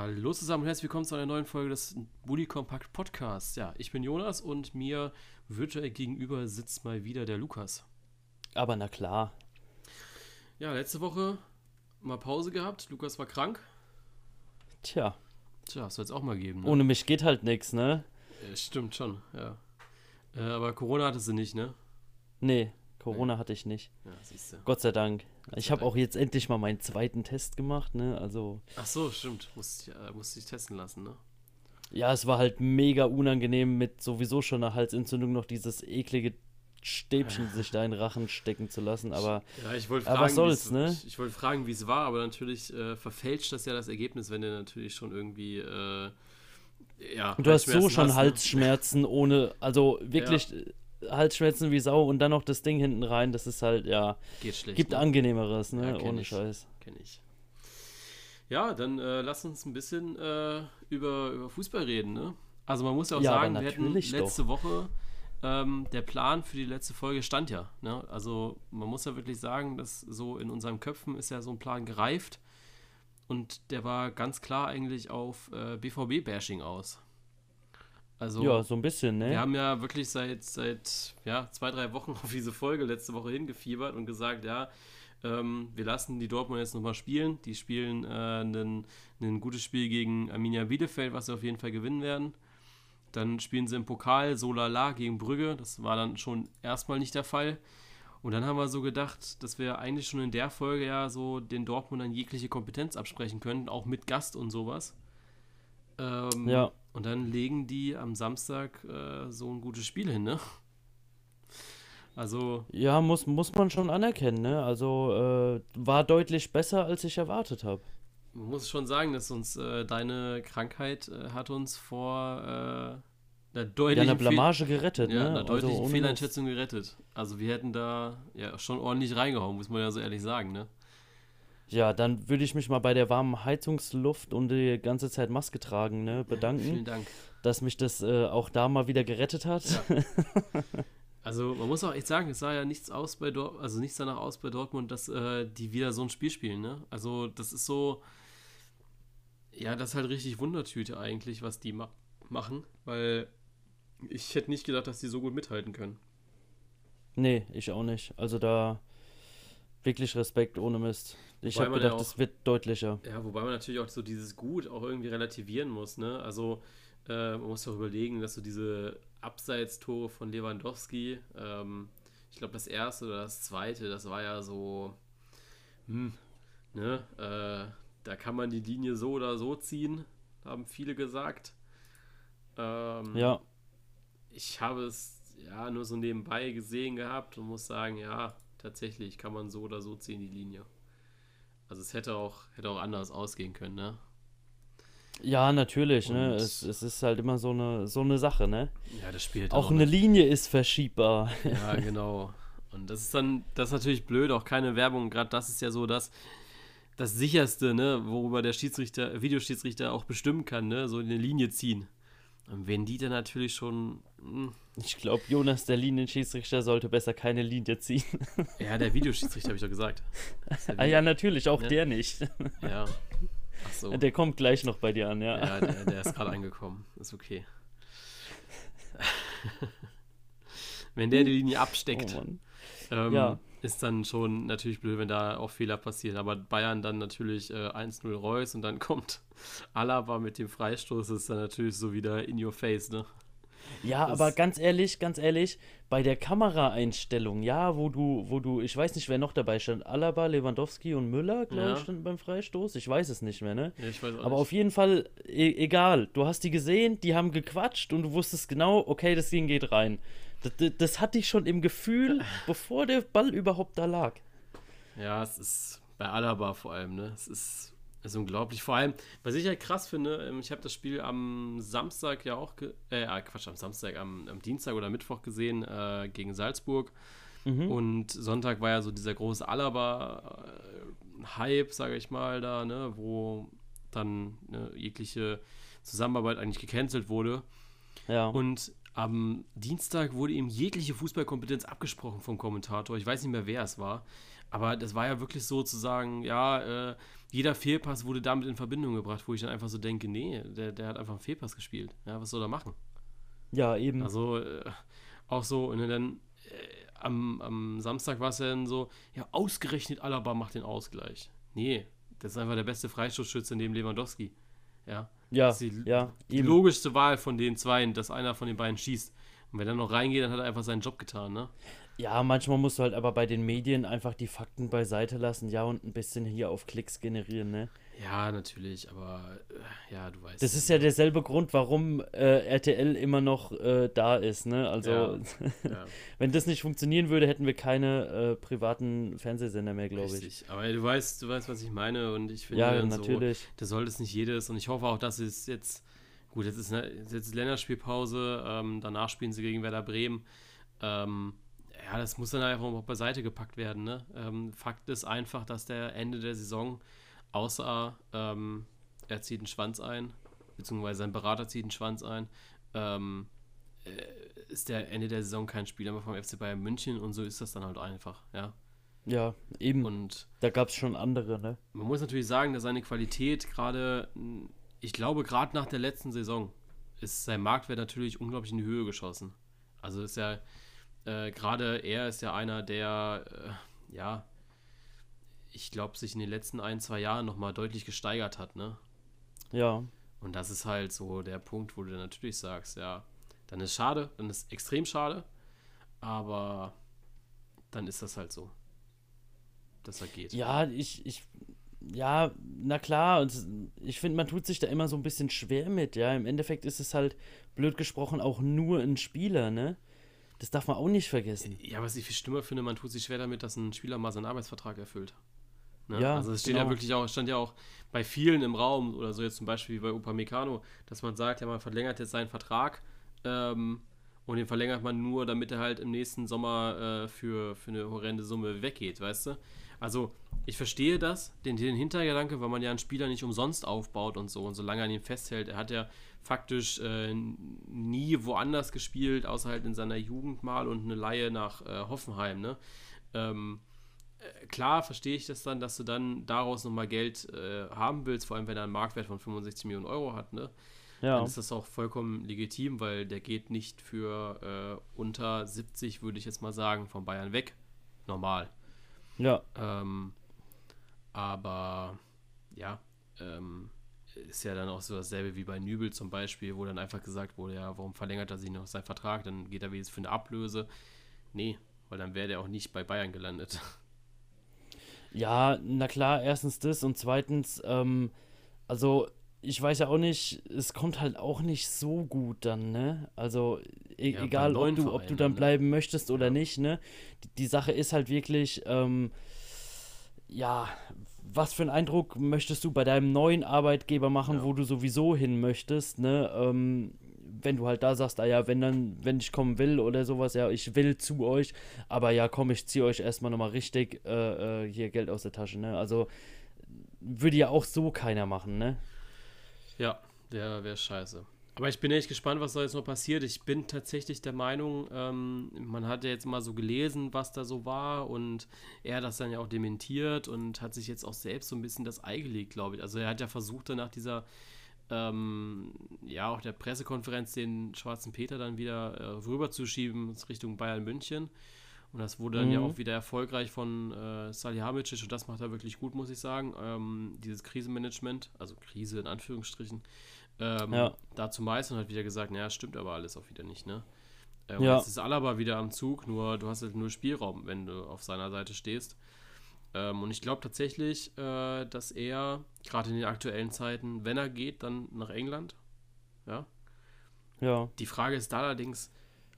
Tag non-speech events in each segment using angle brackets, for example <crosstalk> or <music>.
Hallo zusammen und herzlich willkommen zu einer neuen Folge des Bully Compact Podcasts. Ja, ich bin Jonas und mir virtuell gegenüber sitzt mal wieder der Lukas. Aber na klar. Ja, letzte Woche mal Pause gehabt. Lukas war krank. Tja. Tja, soll es auch mal geben. Ne? Ohne mich geht halt nichts, ne? Ja, stimmt schon, ja. Äh, aber Corona hatte sie nicht, ne? Nee, Corona nee. hatte ich nicht. Ja, siehst du. Gott sei Dank. Ich habe auch jetzt endlich mal meinen zweiten Test gemacht, ne? Also. Ach so, stimmt. Musste ich, äh, musste ich testen lassen, ne? Ja, es war halt mega unangenehm mit sowieso schon einer Halsentzündung noch dieses eklige Stäbchen sich da in den Rachen stecken zu lassen, aber, ja, ich fragen, aber was soll's, ne? Ich, ich wollte fragen, wie es war, aber natürlich äh, verfälscht das ja das Ergebnis, wenn der natürlich schon irgendwie äh, ja, du hast so schon hast, ne? Halsschmerzen ohne, also wirklich ja. Halsschmerzen wie Sau und dann noch das Ding hinten rein, das ist halt, ja, Geht schlecht, gibt ne? angenehmeres, ne, ja, ohne ich. Scheiß. Kenn ich. Ja, dann äh, lass uns ein bisschen äh, über, über Fußball reden, ne? Also man muss ja auch ja, sagen, wir hatten letzte doch. Woche ähm, der Plan für die letzte Folge stand ja. Ne? Also man muss ja wirklich sagen, dass so in unseren Köpfen ist ja so ein Plan gereift und der war ganz klar eigentlich auf äh, BVB-Bashing aus. Also, ja, so ein bisschen, ne? Wir haben ja wirklich seit, seit ja, zwei, drei Wochen <laughs> auf diese Folge letzte Woche hingefiebert und gesagt, ja, ähm, wir lassen die Dortmund jetzt nochmal spielen. Die spielen äh, ein gutes Spiel gegen Arminia Bielefeld, was sie auf jeden Fall gewinnen werden. Dann spielen sie im Pokal Solala gegen Brügge. Das war dann schon erstmal nicht der Fall. Und dann haben wir so gedacht, dass wir eigentlich schon in der Folge ja so den Dortmundern jegliche Kompetenz absprechen können, auch mit Gast und sowas. Ähm, ja. Und dann legen die am Samstag äh, so ein gutes Spiel hin, ne? Also. Ja, muss, muss man schon anerkennen, ne? Also äh, war deutlich besser, als ich erwartet habe man muss schon sagen, dass uns äh, deine Krankheit äh, hat uns vor äh, einer deutlichen ja, einer Blamage Fehl gerettet, ja, ne? einer deutlichen also Fehleinschätzung gerettet. Also wir hätten da ja schon ordentlich reingehauen, muss man ja so ehrlich sagen, ne? Ja, dann würde ich mich mal bei der warmen Heizungsluft und die ganze Zeit Maske tragen, ne, bedanken. Ja, vielen Dank. Dass mich das äh, auch da mal wieder gerettet hat. Ja. <laughs> Also man muss auch echt sagen, es sah ja nichts aus bei Dort also nichts danach aus bei Dortmund, dass äh, die wieder so ein Spiel spielen, ne? Also das ist so, ja, das ist halt richtig Wundertüte eigentlich, was die ma machen, weil ich hätte nicht gedacht, dass die so gut mithalten können. Nee, ich auch nicht. Also da wirklich Respekt ohne Mist. Ich habe gedacht, es ja wird deutlicher. Ja, wobei man natürlich auch so dieses Gut auch irgendwie relativieren muss, ne? Also äh, man muss auch überlegen, dass so diese Abseitstore von Lewandowski, ähm, ich glaube das erste oder das zweite, das war ja so, hm, ne, äh, da kann man die Linie so oder so ziehen, haben viele gesagt. Ähm, ja. Ich habe es ja nur so nebenbei gesehen gehabt und muss sagen, ja, tatsächlich kann man so oder so ziehen, die Linie. Also es hätte auch, hätte auch anders ausgehen können, ne? Ja, natürlich, ne? Es, es ist halt immer so eine, so eine Sache, ne? Ja, das spielt auch. Auch eine Linie ist verschiebbar. Ja, <laughs> genau. Und das ist dann, das ist natürlich blöd, auch keine Werbung. Gerade das ist ja so, dass das sicherste, ne, worüber der Schiedsrichter, Videoschiedsrichter auch bestimmen kann, ne, so eine Linie ziehen. Und wenn die dann natürlich schon. Mh. Hm. Ich glaube, Jonas, der Linienschiedsrichter, sollte besser keine Linie ziehen. <laughs> Ja, der Videoschiedsrichter, habe ich doch gesagt. Ah ja, natürlich, auch ja. der nicht. Ja. Ach so. <laughs> Der kommt gleich noch bei dir an, ja. Ja, der, der ist gerade angekommen. Ist okay. <laughs> wenn der die Linie absteckt. Oh, ähm, ja ist dann schon natürlich blöd, wenn da auch Fehler passieren. Aber Bayern dann natürlich äh, 1-0 Reus und dann <laughs> kommt Alaba mit dem Freistoß, ist dann natürlich so wieder in your face, ne? Ja, das aber ganz ehrlich, ganz ehrlich, bei der Kameraeinstellung, ja, wo du, wo du, ich weiß nicht, wer noch dabei stand, Alaba, Lewandowski und Müller, glaube ja. ich, standen beim Freistoß. Ich weiß es nicht mehr, ne? Ja, ich weiß auch aber nicht. auf jeden Fall, e egal, du hast die gesehen, die haben gequatscht und du wusstest genau, okay, das Ding geht rein. Das, das hatte ich schon im Gefühl, <laughs> bevor der Ball überhaupt da lag. Ja, es ist bei Alaba vor allem, ne? Es ist, ist unglaublich. Vor allem, was ich halt krass finde, ähm, ich habe das Spiel am Samstag ja auch, äh, ah, Quatsch, am Samstag, am, am Dienstag oder Mittwoch gesehen äh, gegen Salzburg. Mhm. Und Sonntag war ja so dieser große Alaba-Hype, sage ich mal, da, ne? Wo dann ne, jegliche Zusammenarbeit eigentlich gecancelt wurde. Ja. Und am Dienstag wurde ihm jegliche Fußballkompetenz abgesprochen vom Kommentator. Ich weiß nicht mehr, wer es war. Aber das war ja wirklich so zu sagen, ja, äh, jeder Fehlpass wurde damit in Verbindung gebracht, wo ich dann einfach so denke, nee, der, der hat einfach einen Fehlpass gespielt. Ja, was soll er machen? Ja, eben. Also äh, auch so, und dann äh, am, am Samstag war es ja dann so, ja, ausgerechnet Alaba macht den Ausgleich. Nee, das ist einfach der beste Freistoßschütze neben Lewandowski. Ja, ja, die, ja, die logischste Wahl von den zwei, dass einer von den beiden schießt. Und wenn er noch reingeht, dann hat er einfach seinen Job getan, ne? Ja, manchmal musst du halt aber bei den Medien einfach die Fakten beiseite lassen, ja, und ein bisschen hier auf Klicks generieren, ne? Ja, natürlich, aber äh, ja, du weißt. Das ist ja derselbe Grund, warum äh, RTL immer noch äh, da ist, ne? Also, ja, <laughs> ja. wenn das nicht funktionieren würde, hätten wir keine äh, privaten Fernsehsender mehr, glaube ich. Richtig, aber du weißt, du weißt, was ich meine und ich finde, ja, natürlich. So, das sollte es nicht jedes und ich hoffe auch, dass es jetzt, gut, jetzt ist, eine, jetzt ist Länderspielpause, ähm, danach spielen sie gegen Werder Bremen. Ähm, ja, das muss dann einfach auch beiseite gepackt werden. Ne? Ähm, Fakt ist einfach, dass der Ende der Saison, außer ähm, er zieht einen Schwanz ein, beziehungsweise sein Berater zieht einen Schwanz ein, ähm, äh, ist der Ende der Saison kein Spieler mehr vom FC Bayern München und so ist das dann halt einfach, ja. Ja, eben. Und da gab es schon andere, ne? Man muss natürlich sagen, dass seine Qualität gerade, ich glaube, gerade nach der letzten Saison ist sein Marktwert natürlich unglaublich in die Höhe geschossen. Also ist ja, äh, Gerade er ist ja einer, der, äh, ja, ich glaube, sich in den letzten ein, zwei Jahren nochmal deutlich gesteigert hat, ne? Ja. Und das ist halt so der Punkt, wo du natürlich sagst, ja, dann ist schade, dann ist extrem schade, aber dann ist das halt so, dass er geht. Ja, ich, ich, ja, na klar, ich finde, man tut sich da immer so ein bisschen schwer mit, ja. Im Endeffekt ist es halt, blöd gesprochen, auch nur ein Spieler, ne? Das darf man auch nicht vergessen. Ja, was ich viel schlimmer finde, man tut sich schwer damit, dass ein Spieler mal seinen Arbeitsvertrag erfüllt. Ne? Ja, also es steht genau. ja wirklich auch, stand ja auch bei vielen im Raum oder so jetzt zum Beispiel wie bei Upamecano, dass man sagt, ja, man verlängert jetzt seinen Vertrag ähm, und den verlängert man nur, damit er halt im nächsten Sommer äh, für, für eine horrende Summe weggeht, weißt du? Also ich verstehe das, den, den Hintergedanke, weil man ja einen Spieler nicht umsonst aufbaut und so und solange er an ihm festhält, er hat ja faktisch äh, nie woanders gespielt, außer halt in seiner Jugend mal und eine Laie nach äh, Hoffenheim. Ne? Ähm, äh, klar verstehe ich das dann, dass du dann daraus nochmal Geld äh, haben willst, vor allem wenn er einen Marktwert von 65 Millionen Euro hat. Ne? Ja. Dann ist das auch vollkommen legitim, weil der geht nicht für äh, unter 70, würde ich jetzt mal sagen, von Bayern weg. Normal. Ja. Ähm, aber ja, ähm, ist ja dann auch so dasselbe wie bei Nübel zum Beispiel, wo dann einfach gesagt wurde, ja, warum verlängert er sich noch seinen Vertrag? Dann geht er wenigstens für eine Ablöse. Nee, weil dann wäre der auch nicht bei Bayern gelandet. Ja, na klar, erstens das und zweitens, ähm, also ich weiß ja auch nicht, es kommt halt auch nicht so gut dann, ne? Also e ja, egal, ob du, ob du dann ne? bleiben möchtest oder ja. nicht, ne? Die, die, Sache ist halt wirklich, ähm, ja, was für einen Eindruck möchtest du bei deinem neuen Arbeitgeber machen, ja. wo du sowieso hin möchtest, ne? Ähm, wenn du halt da sagst, ah ja, wenn dann, wenn ich kommen will oder sowas, ja, ich will zu euch, aber ja, komm, ich ziehe euch erstmal nochmal richtig äh, äh, hier Geld aus der Tasche, ne? Also würde ja auch so keiner machen, ne? Ja, wäre wär scheiße. Aber ich bin echt gespannt, was da jetzt noch passiert. Ich bin tatsächlich der Meinung, ähm, man hat ja jetzt mal so gelesen, was da so war und er hat das dann ja auch dementiert und hat sich jetzt auch selbst so ein bisschen das Ei gelegt, glaube ich. Also er hat ja versucht, dann nach dieser, ähm, ja, auch der Pressekonferenz den schwarzen Peter dann wieder äh, rüberzuschieben Richtung Bayern München. Und das wurde dann mhm. ja auch wieder erfolgreich von äh, Salihamidzic und das macht er wirklich gut, muss ich sagen. Ähm, dieses Krisenmanagement, also Krise in Anführungsstrichen, ähm, ja. da zu meistern und hat wieder gesagt, naja, stimmt aber alles auch wieder nicht, ne? Äh, ja. Jetzt ist Alaba wieder am Zug, nur du hast halt nur Spielraum, wenn du auf seiner Seite stehst. Ähm, und ich glaube tatsächlich, äh, dass er, gerade in den aktuellen Zeiten, wenn er geht, dann nach England. Ja. Ja. Die Frage ist da allerdings,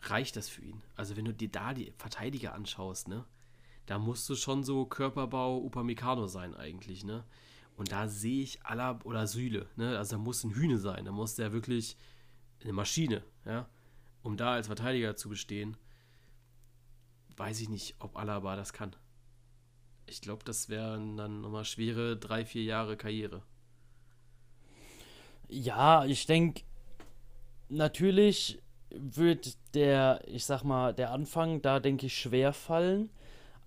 reicht das für ihn? Also, wenn du dir da die Verteidiger anschaust, ne? Da musst du schon so Körperbau Upamecano sein, eigentlich, ne? Und da sehe ich Alab oder Süle, ne? Also da muss ein Hühne sein, da muss der wirklich eine Maschine, ja, um da als Verteidiger zu bestehen. Weiß ich nicht, ob Alaba das kann. Ich glaube, das wären dann nochmal schwere drei, vier Jahre Karriere. Ja, ich denke, natürlich wird der, ich sag mal, der Anfang da, denke ich, schwer fallen.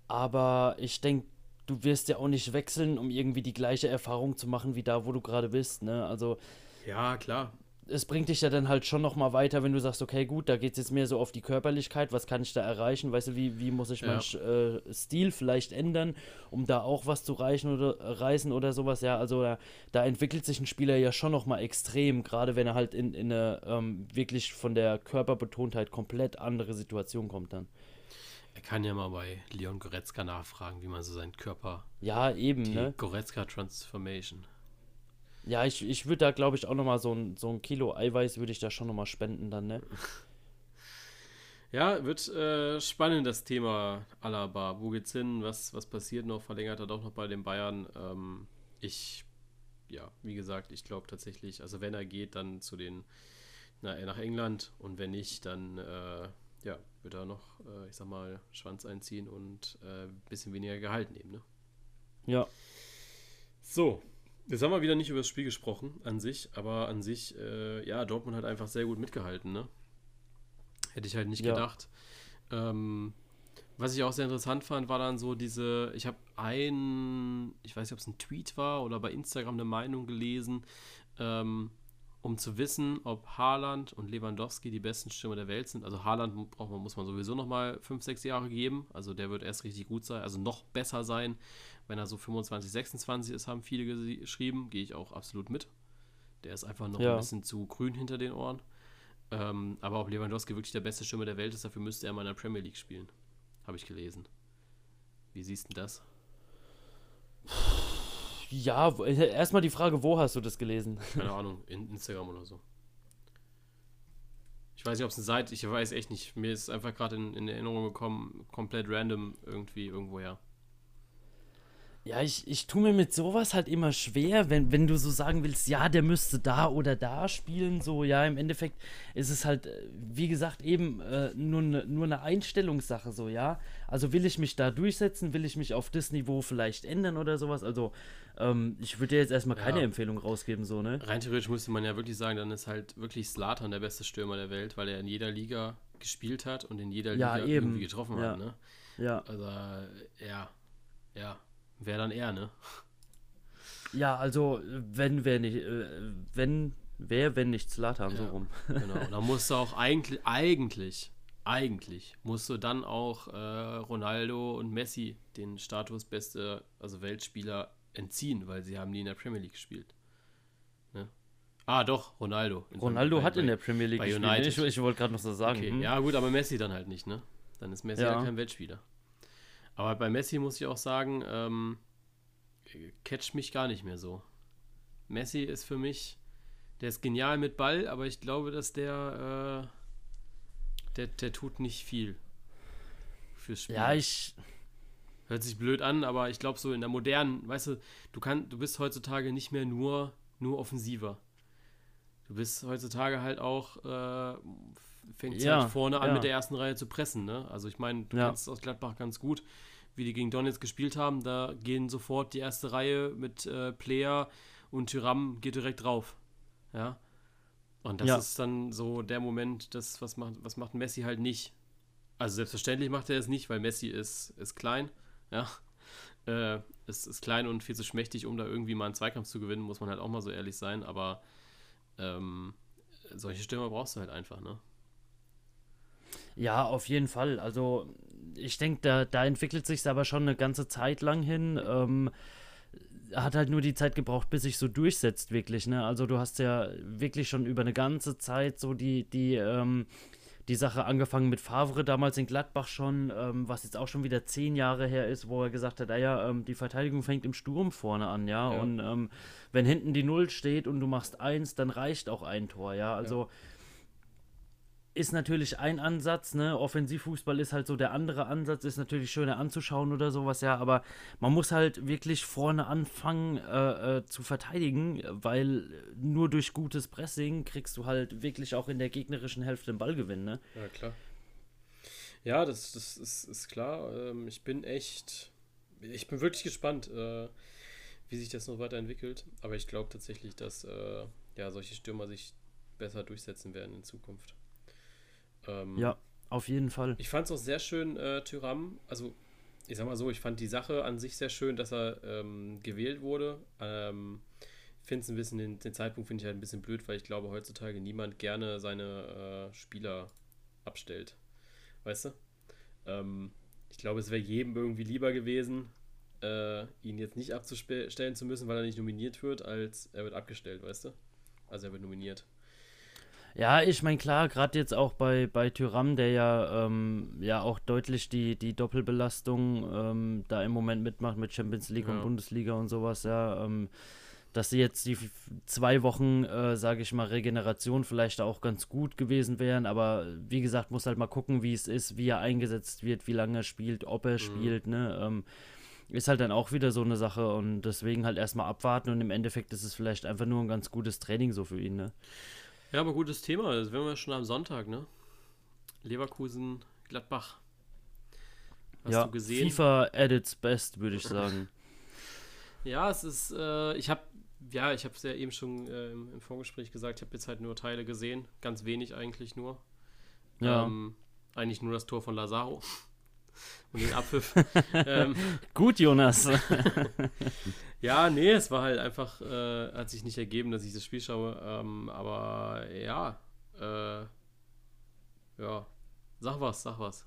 Aber ich denke, du wirst ja auch nicht wechseln, um irgendwie die gleiche Erfahrung zu machen wie da, wo du gerade bist. Ne? Also ja, klar es bringt dich ja dann halt schon nochmal weiter, wenn du sagst, okay, gut, da geht es jetzt mehr so auf die Körperlichkeit, was kann ich da erreichen, weißt du, wie, wie muss ich ja. meinen äh, Stil vielleicht ändern, um da auch was zu reichen oder reißen oder sowas, ja, also da, da, entwickelt sich ein Spieler ja schon nochmal extrem, gerade wenn er halt in, in eine ähm, wirklich von der Körperbetontheit komplett andere Situation kommt dann. Er kann ja mal bei Leon Goretzka nachfragen, wie man so seinen Körper. Ja, eben, die ne? Goretzka Transformation. Ja, ich, ich würde da, glaube ich, auch nochmal so ein, so ein Kilo Eiweiß würde ich da schon nochmal spenden dann, ne? <laughs> Ja, wird äh, spannend das Thema Alaba. Wo geht's hin? Was, was passiert noch? Verlängert er doch noch bei den Bayern? Ähm, ich, ja, wie gesagt, ich glaube tatsächlich, also wenn er geht, dann zu den, na, nach England und wenn nicht, dann, äh, ja, wird er noch, äh, ich sag mal, Schwanz einziehen und ein äh, bisschen weniger Gehalt nehmen, ne? Ja. So, Jetzt haben wir wieder nicht über das Spiel gesprochen an sich, aber an sich, äh, ja, Dortmund hat einfach sehr gut mitgehalten, ne? Hätte ich halt nicht ja. gedacht. Ähm, was ich auch sehr interessant fand, war dann so diese, ich habe ein, ich weiß nicht, ob es ein Tweet war oder bei Instagram eine Meinung gelesen, ähm, um zu wissen, ob Haaland und Lewandowski die besten Stürmer der Welt sind. Also Haaland braucht man, muss man sowieso noch mal fünf, sechs Jahre geben. Also der wird erst richtig gut sein, also noch besser sein, wenn er so 25, 26 ist, haben viele geschrieben. Gehe ich auch absolut mit. Der ist einfach noch ja. ein bisschen zu grün hinter den Ohren. Ähm, aber ob Lewandowski wirklich der beste Stürmer der Welt ist, dafür müsste er mal in der Premier League spielen. Habe ich gelesen. Wie siehst du das? Ja, erstmal die Frage, wo hast du das gelesen? <laughs> Keine Ahnung, in Instagram oder so. Ich weiß nicht, ob es eine Seite, ich weiß echt nicht. Mir ist einfach gerade in, in Erinnerung gekommen, komplett random irgendwie irgendwoher. Ja, ich, ich tue mir mit sowas halt immer schwer, wenn, wenn du so sagen willst, ja, der müsste da oder da spielen. So, ja, im Endeffekt ist es halt, äh, wie gesagt, eben äh, nur, ne, nur eine Einstellungssache, so, ja. Also will ich mich da durchsetzen, will ich mich auf das Niveau vielleicht ändern oder sowas. Also, ähm, ich würde dir jetzt erstmal keine ja. Empfehlung rausgeben, so, ne? Rein theoretisch müsste man ja wirklich sagen, dann ist halt wirklich Slatan der beste Stürmer der Welt, weil er in jeder Liga gespielt hat und in jeder ja, Liga eben. irgendwie getroffen ja. hat, ne? Ja. Also, ja, ja. Wäre dann er, ne? Ja, also wenn wer nicht, äh, wenn wer, wenn nicht Zlatan, ja, so rum. genau. <laughs> Da musst du auch eigentlich, eigentlich, eigentlich musst du dann auch äh, Ronaldo und Messi den Status beste, also Weltspieler entziehen, weil sie haben nie in der Premier League gespielt. Ne? Ah, doch, Ronaldo. Ronaldo bei, hat bei, in der Premier League gespielt. Ich, ich wollte gerade noch so sagen. Okay. Hm. Ja, gut, aber Messi dann halt nicht, ne? Dann ist Messi ja, ja kein Weltspieler. Aber bei Messi muss ich auch sagen, ähm, catcht mich gar nicht mehr so. Messi ist für mich, der ist genial mit Ball, aber ich glaube, dass der, äh, der, der tut nicht viel fürs Spiel. Ja, ich. Hört sich blöd an, aber ich glaube, so in der modernen, weißt du, du, kann, du bist heutzutage nicht mehr nur, nur offensiver. Du bist heutzutage halt auch, äh, fängt ja, halt vorne an, ja. mit der ersten Reihe zu pressen. Ne? Also ich meine, du ja. kennst aus Gladbach ganz gut, wie die gegen Donetsk gespielt haben. Da gehen sofort die erste Reihe mit äh, Player und Tyram geht direkt drauf. Ja. Und das ja. ist dann so der Moment, das, was macht, was macht Messi halt nicht. Also selbstverständlich macht er es nicht, weil Messi ist, ist klein. Ja. <laughs> Äh, ist, ist klein und viel zu schmächtig, um da irgendwie mal einen Zweikampf zu gewinnen, muss man halt auch mal so ehrlich sein. Aber ähm, solche Stürmer brauchst du halt einfach, ne? Ja, auf jeden Fall. Also ich denke, da, da entwickelt sich aber schon eine ganze Zeit lang hin. Ähm, hat halt nur die Zeit gebraucht, bis sich so durchsetzt, wirklich. Ne? Also du hast ja wirklich schon über eine ganze Zeit so die, die, ähm, die Sache angefangen mit Favre, damals in Gladbach schon, ähm, was jetzt auch schon wieder zehn Jahre her ist, wo er gesagt hat, naja, ähm, die Verteidigung fängt im Sturm vorne an, ja. ja. Und ähm, wenn hinten die Null steht und du machst eins, dann reicht auch ein Tor, ja. Also ja ist natürlich ein Ansatz, ne? Offensivfußball ist halt so der andere Ansatz, ist natürlich schöner anzuschauen oder sowas, ja, aber man muss halt wirklich vorne anfangen äh, äh, zu verteidigen, weil nur durch gutes Pressing kriegst du halt wirklich auch in der gegnerischen Hälfte den Ballgewinn, ne? Ja, klar. Ja, das, das ist, ist klar. Ähm, ich bin echt, ich bin wirklich gespannt, äh, wie sich das noch weiterentwickelt, aber ich glaube tatsächlich, dass äh, ja, solche Stürmer sich besser durchsetzen werden in Zukunft. Ähm, ja, auf jeden Fall. Ich fand es auch sehr schön, äh, Tyram, also ich sag mal so, ich fand die Sache an sich sehr schön, dass er ähm, gewählt wurde. Ähm, finde es ein bisschen, den, den Zeitpunkt finde ich halt ein bisschen blöd, weil ich glaube heutzutage niemand gerne seine äh, Spieler abstellt. Weißt du? Ähm, ich glaube, es wäre jedem irgendwie lieber gewesen, äh, ihn jetzt nicht abzustellen zu müssen, weil er nicht nominiert wird, als er wird abgestellt, weißt du? Also er wird nominiert. Ja, ich meine, klar, gerade jetzt auch bei, bei Tyram, der ja, ähm, ja auch deutlich die, die Doppelbelastung ähm, da im Moment mitmacht mit Champions League ja. und Bundesliga und sowas, ja. Ähm, dass sie jetzt die zwei Wochen, äh, sage ich mal, Regeneration vielleicht auch ganz gut gewesen wären. Aber wie gesagt, muss halt mal gucken, wie es ist, wie er eingesetzt wird, wie lange er spielt, ob er mhm. spielt. Ne? Ähm, ist halt dann auch wieder so eine Sache und deswegen halt erstmal abwarten und im Endeffekt ist es vielleicht einfach nur ein ganz gutes Training so für ihn. Ne? Ja, aber gutes Thema. Das wären wir schon am Sonntag, ne? Leverkusen, Gladbach. Hast ja, du gesehen? FIFA at its best, würde ich sagen. <laughs> ja, es ist, äh, ich habe ja, ich habe es ja eben schon äh, im, im, Vorgespräch gesagt, ich habe jetzt halt nur Teile gesehen, ganz wenig eigentlich nur. Ja. Ähm, eigentlich nur das Tor von Lazaro <laughs> und den Abpfiff. <laughs> ähm, Gut, Jonas. Ja, nee, es war halt einfach, äh, hat sich nicht ergeben, dass ich das Spiel schaue. Ähm, aber ja, äh, ja, sag was, sag was.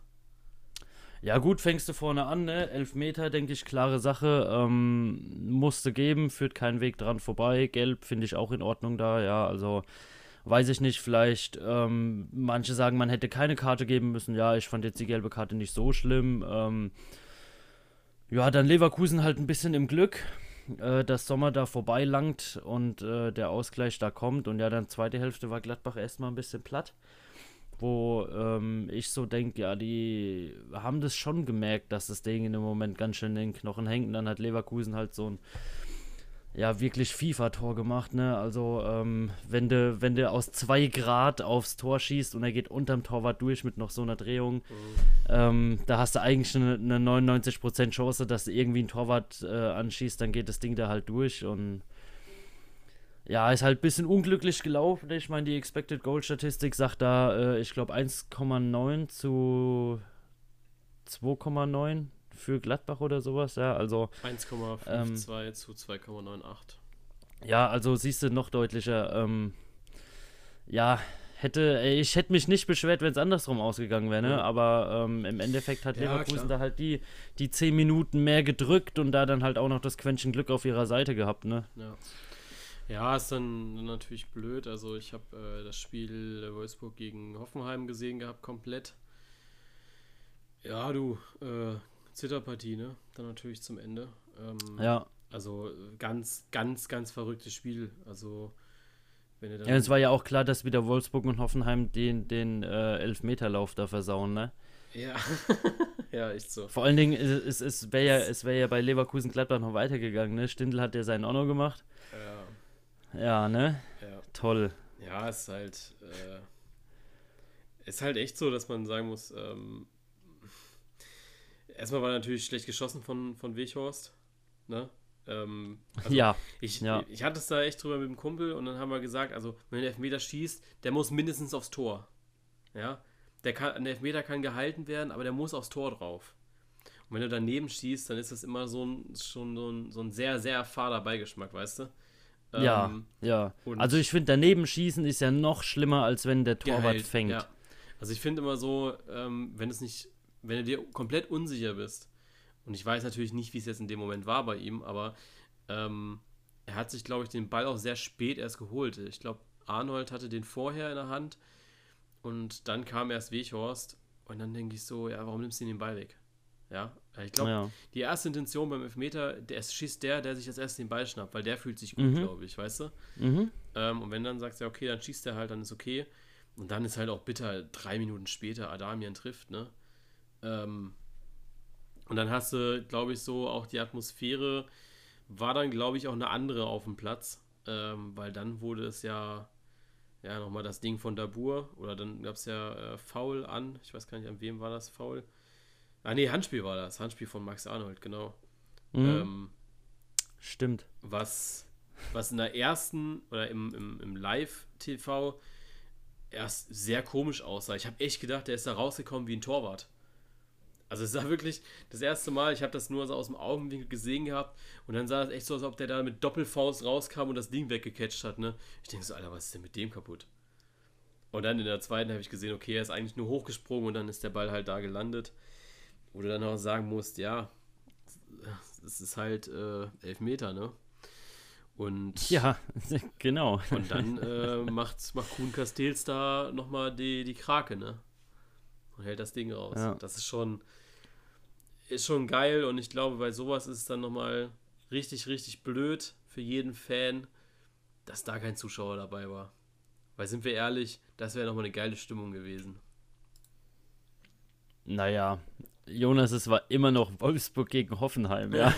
Ja, gut, fängst du vorne an, ne? Elfmeter, denke ich, klare Sache. Ähm, musste geben, führt keinen Weg dran vorbei. Gelb finde ich auch in Ordnung da, ja, also weiß ich nicht, vielleicht, ähm, manche sagen, man hätte keine Karte geben müssen. Ja, ich fand jetzt die gelbe Karte nicht so schlimm. Ähm, ja, dann Leverkusen halt ein bisschen im Glück, äh, dass Sommer da vorbeilangt und äh, der Ausgleich da kommt. Und ja, dann zweite Hälfte war Gladbach erstmal ein bisschen platt wo ähm, ich so denke, ja, die haben das schon gemerkt, dass das Ding in dem Moment ganz schön in den Knochen hängt. Und dann hat Leverkusen halt so ein ja, wirklich FIFA-Tor gemacht, ne? Also, ähm, wenn du wenn du aus zwei Grad aufs Tor schießt und er geht unterm Torwart durch mit noch so einer Drehung, mhm. ähm, da hast du eigentlich eine, eine 99% Chance, dass du irgendwie einen Torwart äh, anschießt, dann geht das Ding da halt durch und ja, ist halt ein bisschen unglücklich gelaufen. Ich meine, die Expected Goal Statistik sagt da, äh, ich glaube, 1,9 zu 2,9 für Gladbach oder sowas. Ja, also 1,52 ähm, zu 2,98. Ja, also siehst du noch deutlicher. Ähm, ja, hätte ich hätte mich nicht beschwert, wenn es andersrum ausgegangen wäre, ne? Aber ähm, im Endeffekt hat ja, Leverkusen klar. da halt die, die 10 Minuten mehr gedrückt und da dann halt auch noch das Quäntchen Glück auf ihrer Seite gehabt, ne? Ja. Ja, ist dann natürlich blöd. Also ich habe äh, das Spiel Wolfsburg gegen Hoffenheim gesehen gehabt, komplett. Ja, du, äh, Zitterpartie, ne? Dann natürlich zum Ende. Ähm, ja. Also ganz, ganz, ganz verrücktes Spiel. Also wenn ihr dann. Ja, es war ja auch klar, dass wieder Wolfsburg und Hoffenheim den, den äh, Elfmeterlauf da versauen, ne? Ja. <laughs> ja, echt so. Vor allen Dingen, es, es, wäre ja, wär ja bei Leverkusen Gladbach noch weitergegangen, ne? Stindl hat ja seinen Honor gemacht. Ja. Ja, ne? Ja. Toll. Ja, es ist halt. Äh, ist halt echt so, dass man sagen muss, ähm, erstmal war natürlich schlecht geschossen von, von Weghorst. Ne? Ähm, also ja. Ich, ja. ich hatte es da echt drüber mit dem Kumpel und dann haben wir gesagt, also wenn der Elfmeter schießt, der muss mindestens aufs Tor. Ja. Der, kann, der Elfmeter kann gehalten werden, aber der muss aufs Tor drauf. Und wenn du daneben schießt, dann ist das immer so ein, schon so ein, so ein sehr, sehr fader Beigeschmack, weißt du? Ja, ähm, ja. Also ich finde, daneben schießen ist ja noch schlimmer, als wenn der Torwart geheilt, fängt. Ja. Also ich finde immer so, ähm, wenn es nicht, wenn du dir komplett unsicher bist, und ich weiß natürlich nicht, wie es jetzt in dem Moment war bei ihm, aber ähm, er hat sich, glaube ich, den Ball auch sehr spät erst geholt. Ich glaube, Arnold hatte den vorher in der Hand und dann kam erst Weghorst und dann denke ich so, ja, warum nimmst du den Ball weg? Ja, ich glaube, ja. die erste Intention beim Elfmeter, der schießt der, der sich als erstes den Ball schnappt, weil der fühlt sich gut, mhm. glaube ich, weißt du? Mhm. Ähm, und wenn dann sagst du, ja, okay, dann schießt der halt, dann ist okay. Und dann ist halt auch bitter, drei Minuten später Adamian trifft, ne? Ähm, und dann hast du, glaube ich, so auch die Atmosphäre war dann, glaube ich, auch eine andere auf dem Platz, ähm, weil dann wurde es ja, ja, nochmal das Ding von Dabur oder dann gab es ja äh, Foul an, ich weiß gar nicht, an wem war das Foul? Ah, nee, Handspiel war das. Handspiel von Max Arnold, genau. Mhm. Ähm, Stimmt. Was, was in der ersten oder im, im, im Live-TV erst sehr komisch aussah. Ich habe echt gedacht, der ist da rausgekommen wie ein Torwart. Also es sah wirklich das erste Mal, ich habe das nur so aus dem Augenwinkel gesehen gehabt und dann sah es echt so aus, als ob der da mit Doppelfaust rauskam und das Ding weggecatcht hat, ne? Ich denke so, Alter, was ist denn mit dem kaputt? Und dann in der zweiten habe ich gesehen, okay, er ist eigentlich nur hochgesprungen und dann ist der Ball halt da gelandet. Wo du dann auch sagen musst, ja, es ist halt äh, elf Meter, ne? Und ja, <laughs> genau. Und dann äh, macht, macht Kuhn Castells da nochmal die, die Krake, ne? Und hält das Ding raus. Ja. Das ist schon, ist schon geil und ich glaube, bei sowas ist es dann nochmal richtig, richtig blöd für jeden Fan, dass da kein Zuschauer dabei war. Weil sind wir ehrlich, das wäre nochmal eine geile Stimmung gewesen. Naja, Jonas, es war immer noch Wolfsburg gegen Hoffenheim, ja.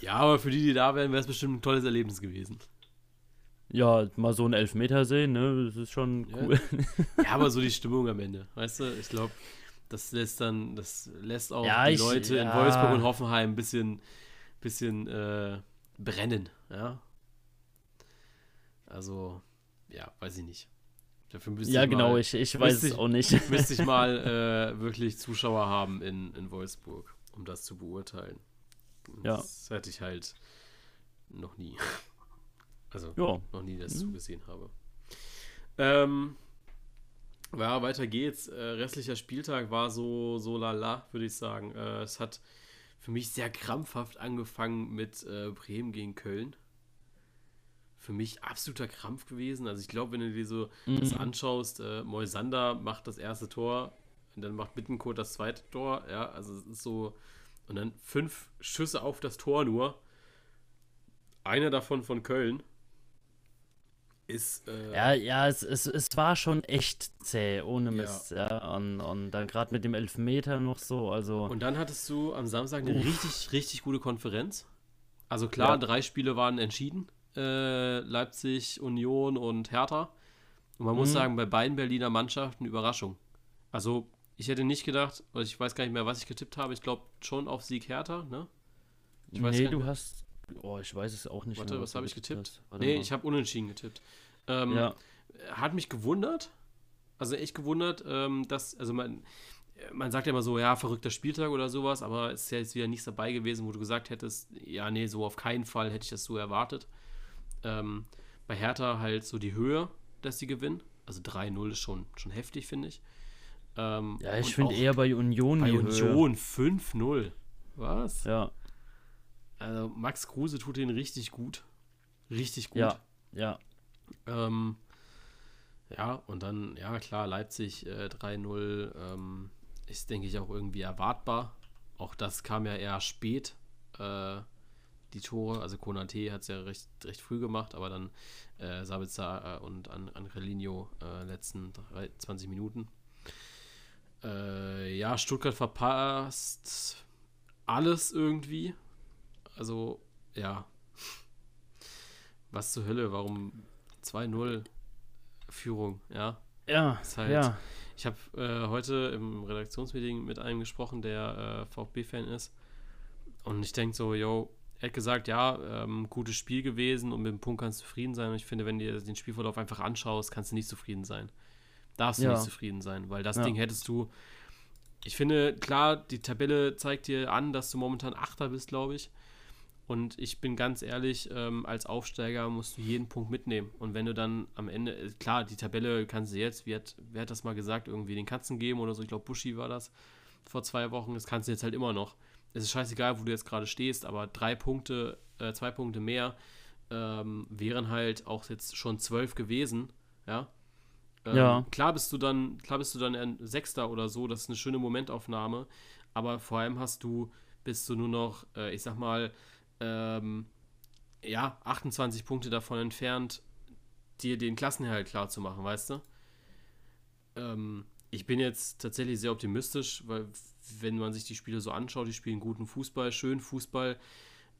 ja, aber für die, die da wären, wäre es bestimmt ein tolles Erlebnis gewesen. Ja, mal so einen Elfmeter sehen, ne? Das ist schon cool. Ja, <laughs> ja aber so die Stimmung am Ende, weißt du? Ich glaube, das lässt dann, das lässt auch ja, die ich, Leute ja. in Wolfsburg und Hoffenheim ein bisschen, bisschen äh, brennen, ja. Also, ja, weiß ich nicht. Dafür ja, genau, mal, ich, ich weiß es auch nicht. <laughs> Müsste ich mal äh, wirklich Zuschauer haben in, in Wolfsburg, um das zu beurteilen. Ja. Das hatte ich halt noch nie. Also ja. noch nie das mhm. zugesehen habe. Ähm, ja, weiter geht's. Äh, restlicher Spieltag war so, so lala, würde ich sagen. Äh, es hat für mich sehr krampfhaft angefangen mit äh, Bremen gegen Köln für mich absoluter Krampf gewesen. Also ich glaube, wenn du dir so mhm. das anschaust, äh, Moisander macht das erste Tor und dann macht Bittenkurt das zweite Tor. Ja, also es ist so. Und dann fünf Schüsse auf das Tor nur. Einer davon von Köln. Ist. Äh, ja, ja, es, es, es war schon echt zäh, ohne Mist. Ja. ja. Und, und dann gerade mit dem Elfmeter noch so. Also. Und dann hattest du am Samstag eine Uff. richtig, richtig gute Konferenz. Also klar, ja. drei Spiele waren entschieden äh, Leipzig, Union und Hertha. Und man mhm. muss sagen, bei beiden Berliner Mannschaften Überraschung. Also, ich hätte nicht gedacht, oder ich weiß gar nicht mehr, was ich getippt habe. Ich glaube schon auf Sieg Hertha, ne? Ich weiß nee, du hast. Oh, ich weiß es auch nicht. Warte, mehr, was, was habe ich getippt? Nee, mal. ich habe unentschieden getippt. Ähm, ja. Hat mich gewundert. Also echt gewundert, ähm, dass, also man, man sagt ja immer so, ja, verrückter Spieltag oder sowas, aber es ist ja jetzt wieder nichts dabei gewesen, wo du gesagt hättest, ja, nee, so auf keinen Fall hätte ich das so erwartet. Ähm, bei Hertha halt so die Höhe, dass sie gewinnen. Also 3-0 ist schon, schon heftig, finde ich. Ähm, ja, ich finde eher bei Union Bei Union 5-0. Was? Ja. Also Max Kruse tut den richtig gut. Richtig gut. Ja, ja. Ähm, ja, und dann, ja klar, Leipzig äh, 3-0 ähm, ist, denke ich, auch irgendwie erwartbar. Auch das kam ja eher spät. Äh, die Tore. Also Konate hat es ja recht, recht früh gemacht, aber dann äh, Sabitzer äh, und An Angelino äh, letzten 3, 20 Minuten. Äh, ja, Stuttgart verpasst alles irgendwie. Also, ja. Was zur Hölle? Warum 2-0 Führung? Ja. Ja, halt, ja. Ich habe äh, heute im Redaktionsmeeting mit einem gesprochen, der äh, VfB-Fan ist. Und ich denke so, yo, er hat gesagt, ja, ähm, gutes Spiel gewesen und mit dem Punkt kannst du zufrieden sein. Und ich finde, wenn du dir den Spielverlauf einfach anschaust, kannst du nicht zufrieden sein. Darfst du ja. nicht zufrieden sein, weil das ja. Ding hättest du. Ich finde, klar, die Tabelle zeigt dir an, dass du momentan Achter bist, glaube ich. Und ich bin ganz ehrlich, ähm, als Aufsteiger musst du jeden Punkt mitnehmen. Und wenn du dann am Ende, äh, klar, die Tabelle kannst du jetzt, wie hat, wer hat das mal gesagt, irgendwie den Katzen geben oder so, ich glaube, Buschi war das vor zwei Wochen, das kannst du jetzt halt immer noch es ist scheißegal, wo du jetzt gerade stehst, aber drei Punkte, äh, zwei Punkte mehr ähm, wären halt auch jetzt schon zwölf gewesen, ja. Ähm, ja. Klar bist du dann, klar bist du dann ein Sechster oder so, das ist eine schöne Momentaufnahme, aber vor allem hast du, bist du nur noch, äh, ich sag mal, ähm, ja, 28 Punkte davon entfernt, dir den Klassenerhalt klar zu machen, weißt du? Ähm, ich bin jetzt tatsächlich sehr optimistisch, weil wenn man sich die Spiele so anschaut, die spielen guten Fußball, schön Fußball.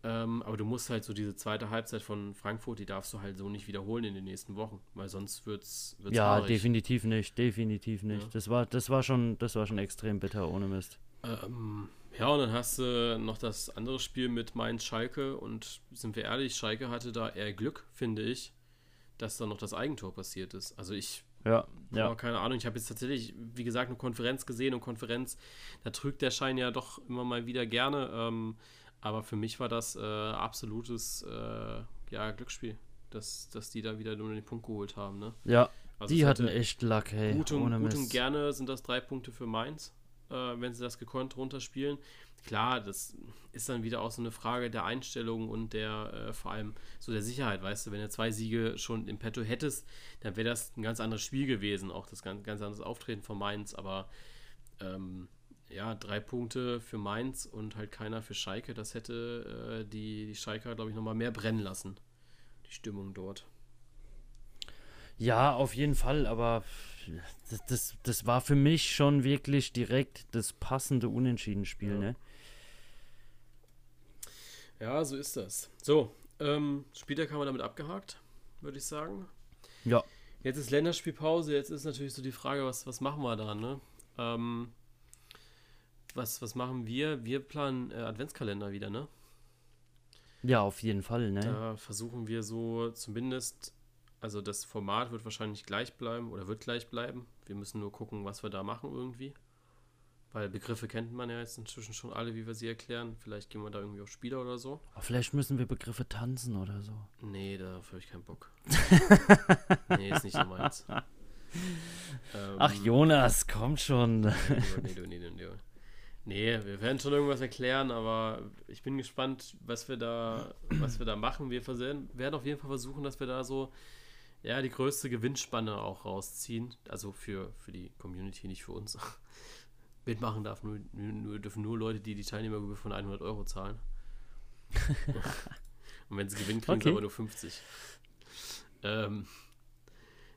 Ähm, aber du musst halt so diese zweite Halbzeit von Frankfurt, die darfst du halt so nicht wiederholen in den nächsten Wochen, weil sonst wird's, wird's Ja, haarig. definitiv nicht, definitiv nicht. Ja. Das war, das war schon, das war schon extrem bitter, ohne Mist. Ähm, ja, und dann hast du noch das andere Spiel mit Mainz Schalke und sind wir ehrlich, Schalke hatte da eher Glück, finde ich, dass da noch das Eigentor passiert ist. Also ich Ja, ja. Keine Ahnung, ich habe jetzt tatsächlich, wie gesagt, eine Konferenz gesehen und Konferenz, da trügt der Schein ja doch immer mal wieder gerne. Ähm, aber für mich war das äh, absolutes äh, ja, Glücksspiel, dass, dass die da wieder nur den Punkt geholt haben. Ne? Ja, also die hatten echt Luck, hey. Gut und, gut und gerne sind das drei Punkte für Mainz, äh, wenn sie das gekonnt runterspielen. Klar, das ist dann wieder auch so eine Frage der Einstellung und der äh, vor allem so der Sicherheit, weißt du, wenn du zwei Siege schon im Petto hättest, dann wäre das ein ganz anderes Spiel gewesen, auch das ganz, ganz anderes Auftreten von Mainz, aber ähm, ja, drei Punkte für Mainz und halt keiner für Schalke, das hätte äh, die, die Schalke, glaube ich, nochmal mehr brennen lassen, die Stimmung dort. Ja, auf jeden Fall, aber das, das, das war für mich schon wirklich direkt das passende Unentschieden-Spiel, ja. ne? Ja, so ist das. So, ähm, Spieltag haben wir damit abgehakt, würde ich sagen. Ja. Jetzt ist Länderspielpause, jetzt ist natürlich so die Frage, was, was machen wir da, ne? Ähm, was, was machen wir? Wir planen äh, Adventskalender wieder, ne? Ja, auf jeden Fall, ne? Da versuchen wir so zumindest, also das Format wird wahrscheinlich gleich bleiben oder wird gleich bleiben. Wir müssen nur gucken, was wir da machen irgendwie. Weil Begriffe kennt man ja jetzt inzwischen schon alle, wie wir sie erklären. Vielleicht gehen wir da irgendwie auf Spieler oder so. Aber vielleicht müssen wir Begriffe tanzen oder so. Nee, darauf habe ich keinen Bock. <laughs> nee, ist nicht so meins. ähm, <laughs> Ach, Jonas, komm schon. Nee, nee, nee, nee, nee. Nee, wir werden schon irgendwas erklären, aber ich bin gespannt, was wir da, was wir da machen. Wir werden auf jeden Fall versuchen, dass wir da so ja, die größte Gewinnspanne auch rausziehen. Also für, für die Community, nicht für uns. <laughs> Mitmachen darf nur, nur, dürfen nur Leute, die die Teilnehmergebühr von 100 Euro zahlen. <laughs> Und wenn sie gewinnen, kriegen okay. sie aber nur 50. Ähm,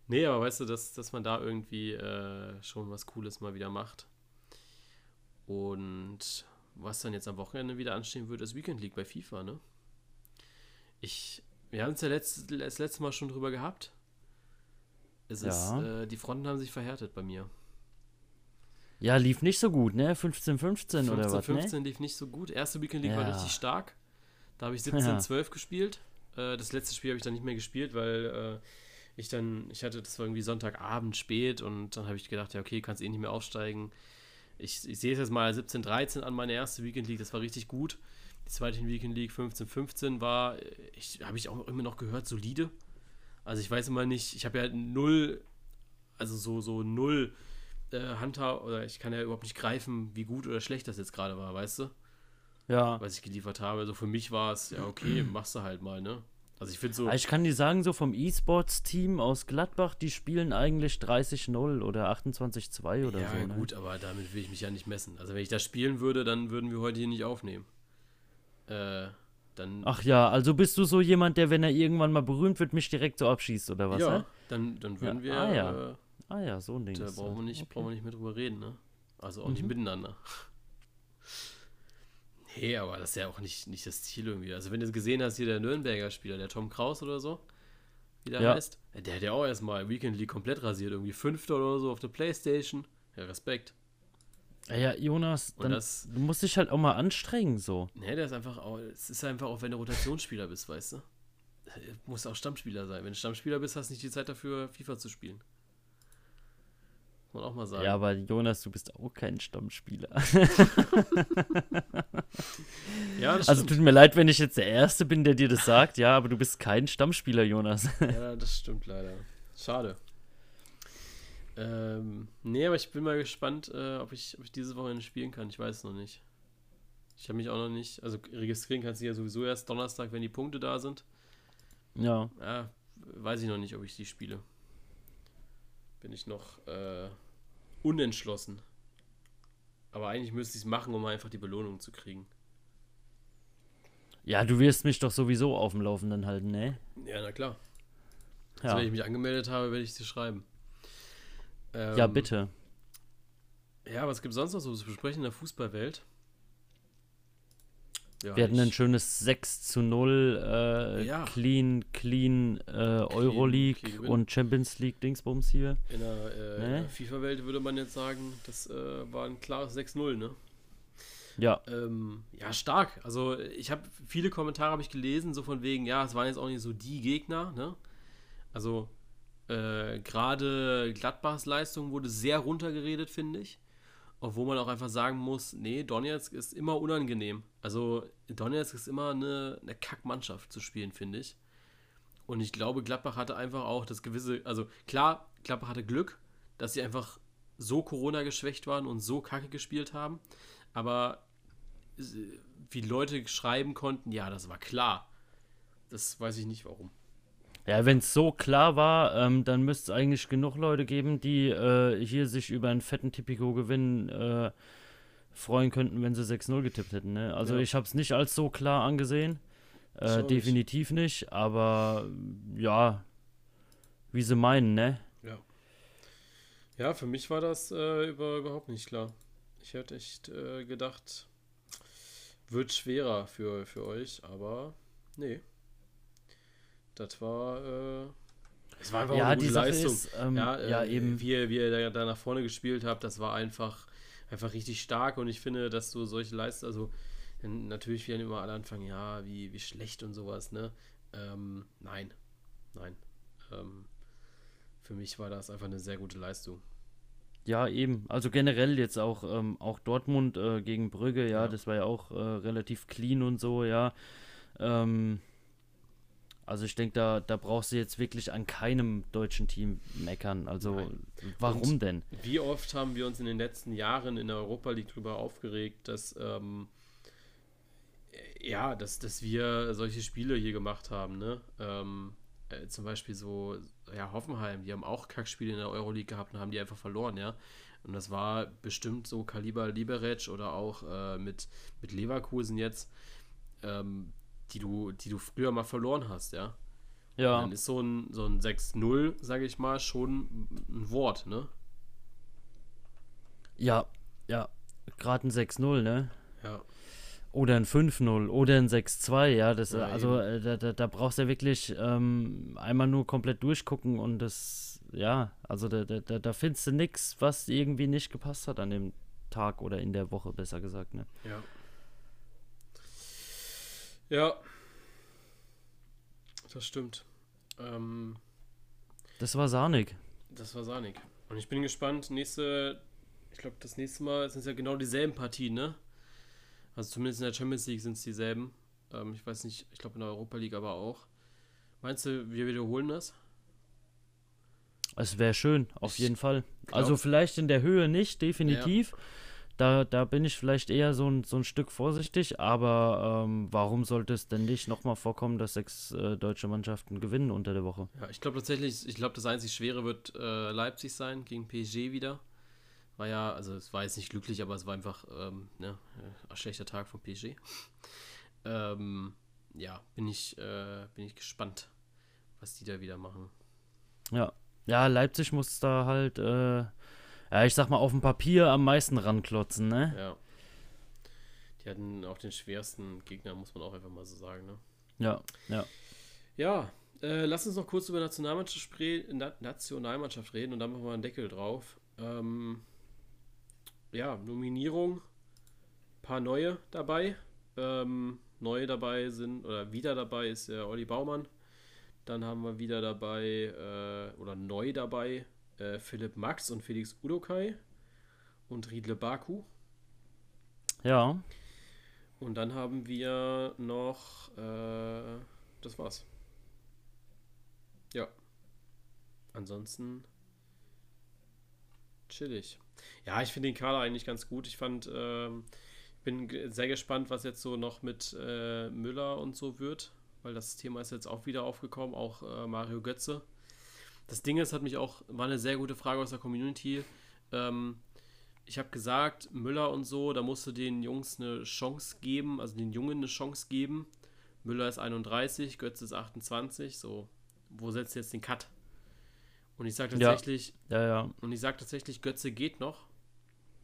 nee, aber weißt du, dass, dass man da irgendwie äh, schon was Cooles mal wieder macht. Und was dann jetzt am Wochenende wieder anstehen wird, ist Weekend League bei FIFA, ne? Ich, wir haben es ja letzt, das letzte Mal schon drüber gehabt. Es ja. ist, äh, die Fronten haben sich verhärtet bei mir. Ja, lief nicht so gut, ne? 15, 15 oder was? 15 ne? lief nicht so gut. Erste Weekend League ja. war richtig stark. Da habe ich 17, <laughs> ja. 12 gespielt. Äh, das letzte Spiel habe ich dann nicht mehr gespielt, weil äh, ich dann, ich hatte, das war irgendwie Sonntagabend spät und dann habe ich gedacht, ja, okay, kannst eh nicht mehr aufsteigen. Ich, ich sehe es jetzt mal 17, 13 an meine erste Weekend League, das war richtig gut. Die zweite Weekend League 15, 15 war, ich habe ich auch immer noch gehört, solide. Also ich weiß immer nicht, ich habe ja null, also so, so null äh, Hunter oder ich kann ja überhaupt nicht greifen, wie gut oder schlecht das jetzt gerade war, weißt du? Ja. Was ich geliefert habe. Also für mich war es, ja, okay, <clears throat> machst du halt mal, ne? Also ich finde so. Ich kann dir sagen, so vom E-Sports-Team aus Gladbach, die spielen eigentlich 30-0 oder 28-2 oder ja, so. Ja, ne? gut, aber damit will ich mich ja nicht messen. Also wenn ich das spielen würde, dann würden wir heute hier nicht aufnehmen. Äh, dann. Ach ja, also bist du so jemand, der, wenn er irgendwann mal berühmt wird, mich direkt so abschießt oder was? Ja, dann, dann würden ja. wir. Ah ja. Äh, ah ja, so ein Ding. Da brauchen wir, nicht, okay. brauchen wir nicht mehr drüber reden, ne? Also auch mhm. nicht miteinander. <laughs> Nee, aber das ist ja auch nicht, nicht das Ziel irgendwie. Also wenn du gesehen hast, hier der Nürnberger Spieler, der Tom Kraus oder so, wie der ja. heißt, der hat ja auch erstmal Weekend League komplett rasiert, irgendwie Fünfter oder so auf der Playstation. Ja, Respekt. Ja, Jonas, dann, das, du musst dich halt auch mal anstrengen, so. Nee, der ist einfach auch, es ist einfach auch, wenn du Rotationsspieler bist, weißt du. Du musst auch Stammspieler sein. Wenn du Stammspieler bist, hast du nicht die Zeit dafür, FIFA zu spielen man auch mal sagen. Ja, aber Jonas, du bist auch kein Stammspieler. <laughs> ja, also tut mir leid, wenn ich jetzt der Erste bin, der dir das sagt, ja, aber du bist kein Stammspieler, Jonas. ja, das stimmt leider. Schade. Ähm, nee, aber ich bin mal gespannt, äh, ob, ich, ob ich diese Woche spielen kann. Ich weiß es noch nicht. Ich habe mich auch noch nicht, also registrieren kannst du ja sowieso erst Donnerstag, wenn die Punkte da sind. Ja. Ja, weiß ich noch nicht, ob ich die spiele. Bin ich noch äh, unentschlossen. Aber eigentlich müsste ich es machen, um einfach die Belohnung zu kriegen. Ja, du wirst mich doch sowieso auf dem Laufenden halten, ne? Ja, na klar. Also, ja. wenn ich mich angemeldet habe, werde ich dir schreiben. Ähm, ja, bitte. Ja, was gibt es sonst noch so zu besprechen in der Fußballwelt? Ja, wir hatten ein schönes 6 zu 0 äh, ja. Clean, Clean äh, Euroleague clean, und Champions League Dingsbums hier. In der, äh, ne? FIFA-Welt würde man jetzt sagen, das äh, war ein klares 6-0, ne? Ja. Ähm, ja, stark. Also ich habe viele Kommentare habe ich gelesen, so von wegen, ja, es waren jetzt auch nicht so die Gegner, ne? Also Äh, Gerade Gladbachs Leistung wurde sehr runtergeredet, finde ich. Obwohl man auch einfach sagen muss, nee, Donetsk ist immer unangenehm. Also Donetsk ist immer eine, eine Kackmannschaft zu spielen, finde ich. Und ich glaube, Gladbach hatte einfach auch das gewisse, also klar, Gladbach hatte Glück, dass sie einfach so Corona geschwächt waren und so kacke gespielt haben. Aber wie Leute schreiben konnten, ja, das war klar. Das weiß ich nicht warum. Ja, wenn es so klar war, ähm, dann müsste es eigentlich genug Leute geben, die äh, hier sich über einen fetten Tipico-Gewinn äh, freuen könnten, wenn sie 6-0 getippt hätten. Ne? Also ja. ich habe es nicht als so klar angesehen. Äh, definitiv nicht. nicht, aber ja, wie sie meinen, ne? Ja. Ja, für mich war das äh, über, überhaupt nicht klar. Ich hätte echt äh, gedacht, wird schwerer für, für euch, aber nee. Das war, äh, es war einfach ja, eine gute Leistung. Ist, ähm, ja, äh, ja, eben. Wie ihr, wie ihr da, nach vorne gespielt habt, das war einfach, einfach richtig stark und ich finde, dass du solche Leistungen, also natürlich werden immer alle anfangen, ja, wie, wie schlecht und sowas, ne? Ähm, nein, nein. Ähm, für mich war das einfach eine sehr gute Leistung. Ja, eben. Also generell jetzt auch, ähm, auch Dortmund äh, gegen Brügge, ja, ja, das war ja auch äh, relativ clean und so, ja. Ähm, also ich denke, da, da brauchst du jetzt wirklich an keinem deutschen Team meckern. Also Nein. warum und denn? Wie oft haben wir uns in den letzten Jahren in der Europa League darüber aufgeregt, dass ähm, ja, dass, dass wir solche Spiele hier gemacht haben, ne? Ähm, äh, zum Beispiel so, ja, Hoffenheim, die haben auch Kackspiele in der Euroleague gehabt und haben die einfach verloren, ja. Und das war bestimmt so Kaliber Liberec oder auch äh, mit, mit Leverkusen jetzt, ähm, die, du, die du früher mal verloren hast, ja. Ja. Und dann ist so ein, so ein 6-0, sage ich mal, schon ein Wort, ne? Ja, ja. Gerade ein 6-0, ne? Ja. Oder ein 5-0 oder ein 6-2, ja. Das, ja also äh, da, da, da, brauchst du ja wirklich ähm, einmal nur komplett durchgucken und das, ja, also da, da, da findest du nichts, was irgendwie nicht gepasst hat an dem Tag oder in der Woche, besser gesagt, ne? Ja. Ja. Das stimmt. Ähm, das war sahnig. Das war sahnig. Und ich bin gespannt, nächste, ich glaube, das nächste Mal sind es ja genau dieselben Partien, ne? Also zumindest in der Champions League sind es dieselben. Ähm, ich weiß nicht, ich glaube in der Europa League aber auch. Meinst du, wir wiederholen das? Es wäre schön, auf ich jeden Fall. Glaub. Also vielleicht in der Höhe nicht, definitiv. Ja. Da, da bin ich vielleicht eher so ein, so ein Stück vorsichtig, aber ähm, warum sollte es denn nicht nochmal vorkommen, dass sechs äh, deutsche Mannschaften gewinnen unter der Woche? Ja, ich glaube tatsächlich, ich glaube, das einzig Schwere wird äh, Leipzig sein gegen PSG wieder war ja, also es war jetzt nicht glücklich, aber es war einfach ähm, ne, ein schlechter Tag von PSG. ähm, ja, bin ich, äh, bin ich gespannt, was die da wieder machen. Ja, ja, Leipzig muss da halt, äh, ja, ich sag mal, auf dem Papier am meisten ranklotzen, ne? Ja. Die hatten auch den schwersten Gegner, muss man auch einfach mal so sagen, ne? Ja, ja. Ja, äh, lass uns noch kurz über Nationalmannschaft, Nationalmannschaft reden und dann machen wir einen Deckel drauf. Ähm, ja, Nominierung, paar neue dabei. Ähm, neu dabei sind, oder wieder dabei ist der Olli Baumann. Dann haben wir wieder dabei, äh, oder neu dabei, äh, Philipp Max und Felix Udokai und Riedle Baku. Ja. Und dann haben wir noch, äh, das war's. Ja. Ansonsten chillig. Ja, ich finde den Kader eigentlich ganz gut. Ich fand, ähm, bin sehr gespannt, was jetzt so noch mit äh, Müller und so wird, weil das Thema ist jetzt auch wieder aufgekommen, auch äh, Mario Götze. Das Ding ist, hat mich auch, war eine sehr gute Frage aus der Community. Ähm, ich habe gesagt, Müller und so, da musst du den Jungs eine Chance geben, also den Jungen eine Chance geben. Müller ist 31, Götze ist 28, so, wo setzt du jetzt den Cut? Und ich sage tatsächlich, ja. Ja, ja. und ich sage tatsächlich, Götze geht noch,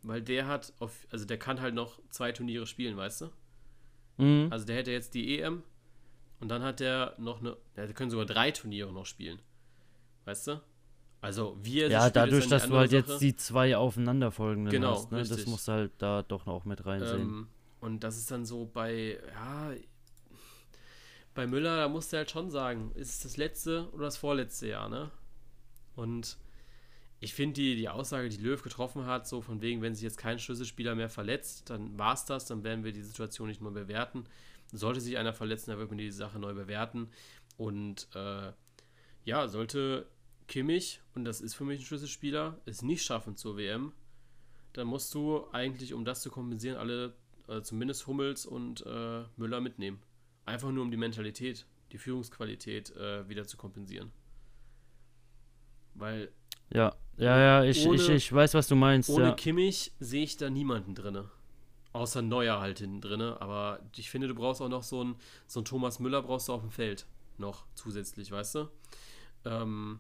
weil der hat auf, also der kann halt noch zwei Turniere spielen, weißt du? Mhm. Also der hätte jetzt die EM und dann hat der noch eine, der können sogar drei Turniere noch spielen, weißt du? Also wir Ja, dadurch, dass du halt Sache. jetzt die zwei aufeinanderfolgenden genau, hast, ne? Richtig. das musst du halt da doch noch mit reinsehen. Ähm, und das ist dann so bei, ja, bei Müller, da musst du halt schon sagen, ist es das letzte oder das vorletzte Jahr, ne? Und ich finde die, die Aussage, die Löw getroffen hat, so von wegen, wenn sich jetzt kein Schlüsselspieler mehr verletzt, dann war es das, dann werden wir die Situation nicht neu bewerten. Sollte sich einer verletzen, dann wird man die Sache neu bewerten. Und äh, ja, sollte Kimmich, und das ist für mich ein Schlüsselspieler, es nicht schaffen zur WM, dann musst du eigentlich, um das zu kompensieren, alle, äh, zumindest Hummels und äh, Müller mitnehmen. Einfach nur um die Mentalität, die Führungsqualität äh, wieder zu kompensieren. Weil. Ja, ja, ja, ich, ohne, ich, ich weiß, was du meinst. Ohne ja. Kimmich sehe ich da niemanden drin. Außer Neuer halt hinten drin. Aber ich finde, du brauchst auch noch so einen, so einen Thomas Müller brauchst du auf dem Feld noch zusätzlich, weißt du? Ähm,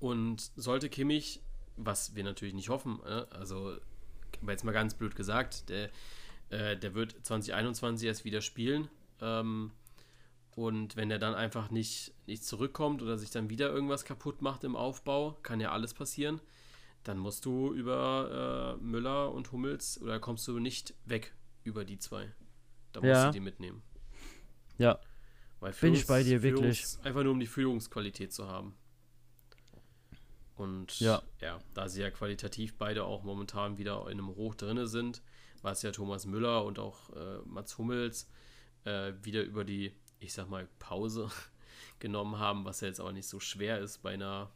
und sollte Kimmich, was wir natürlich nicht hoffen, äh, also jetzt mal ganz blöd gesagt, der, äh, der wird 2021 erst wieder spielen. Ähm, und wenn er dann einfach nicht, nicht zurückkommt oder sich dann wieder irgendwas kaputt macht im Aufbau, kann ja alles passieren, dann musst du über äh, Müller und Hummels oder kommst du nicht weg über die zwei. Da musst ja. du die mitnehmen. Ja. Weil Führungs, Bin ich bei dir, wirklich. einfach nur um die Führungsqualität zu haben. Und ja. ja, da sie ja qualitativ beide auch momentan wieder in einem Hoch drinne sind, was ja Thomas Müller und auch äh, Mats Hummels äh, wieder über die, ich sag mal, Pause <laughs> genommen haben, was ja jetzt aber nicht so schwer ist bei einer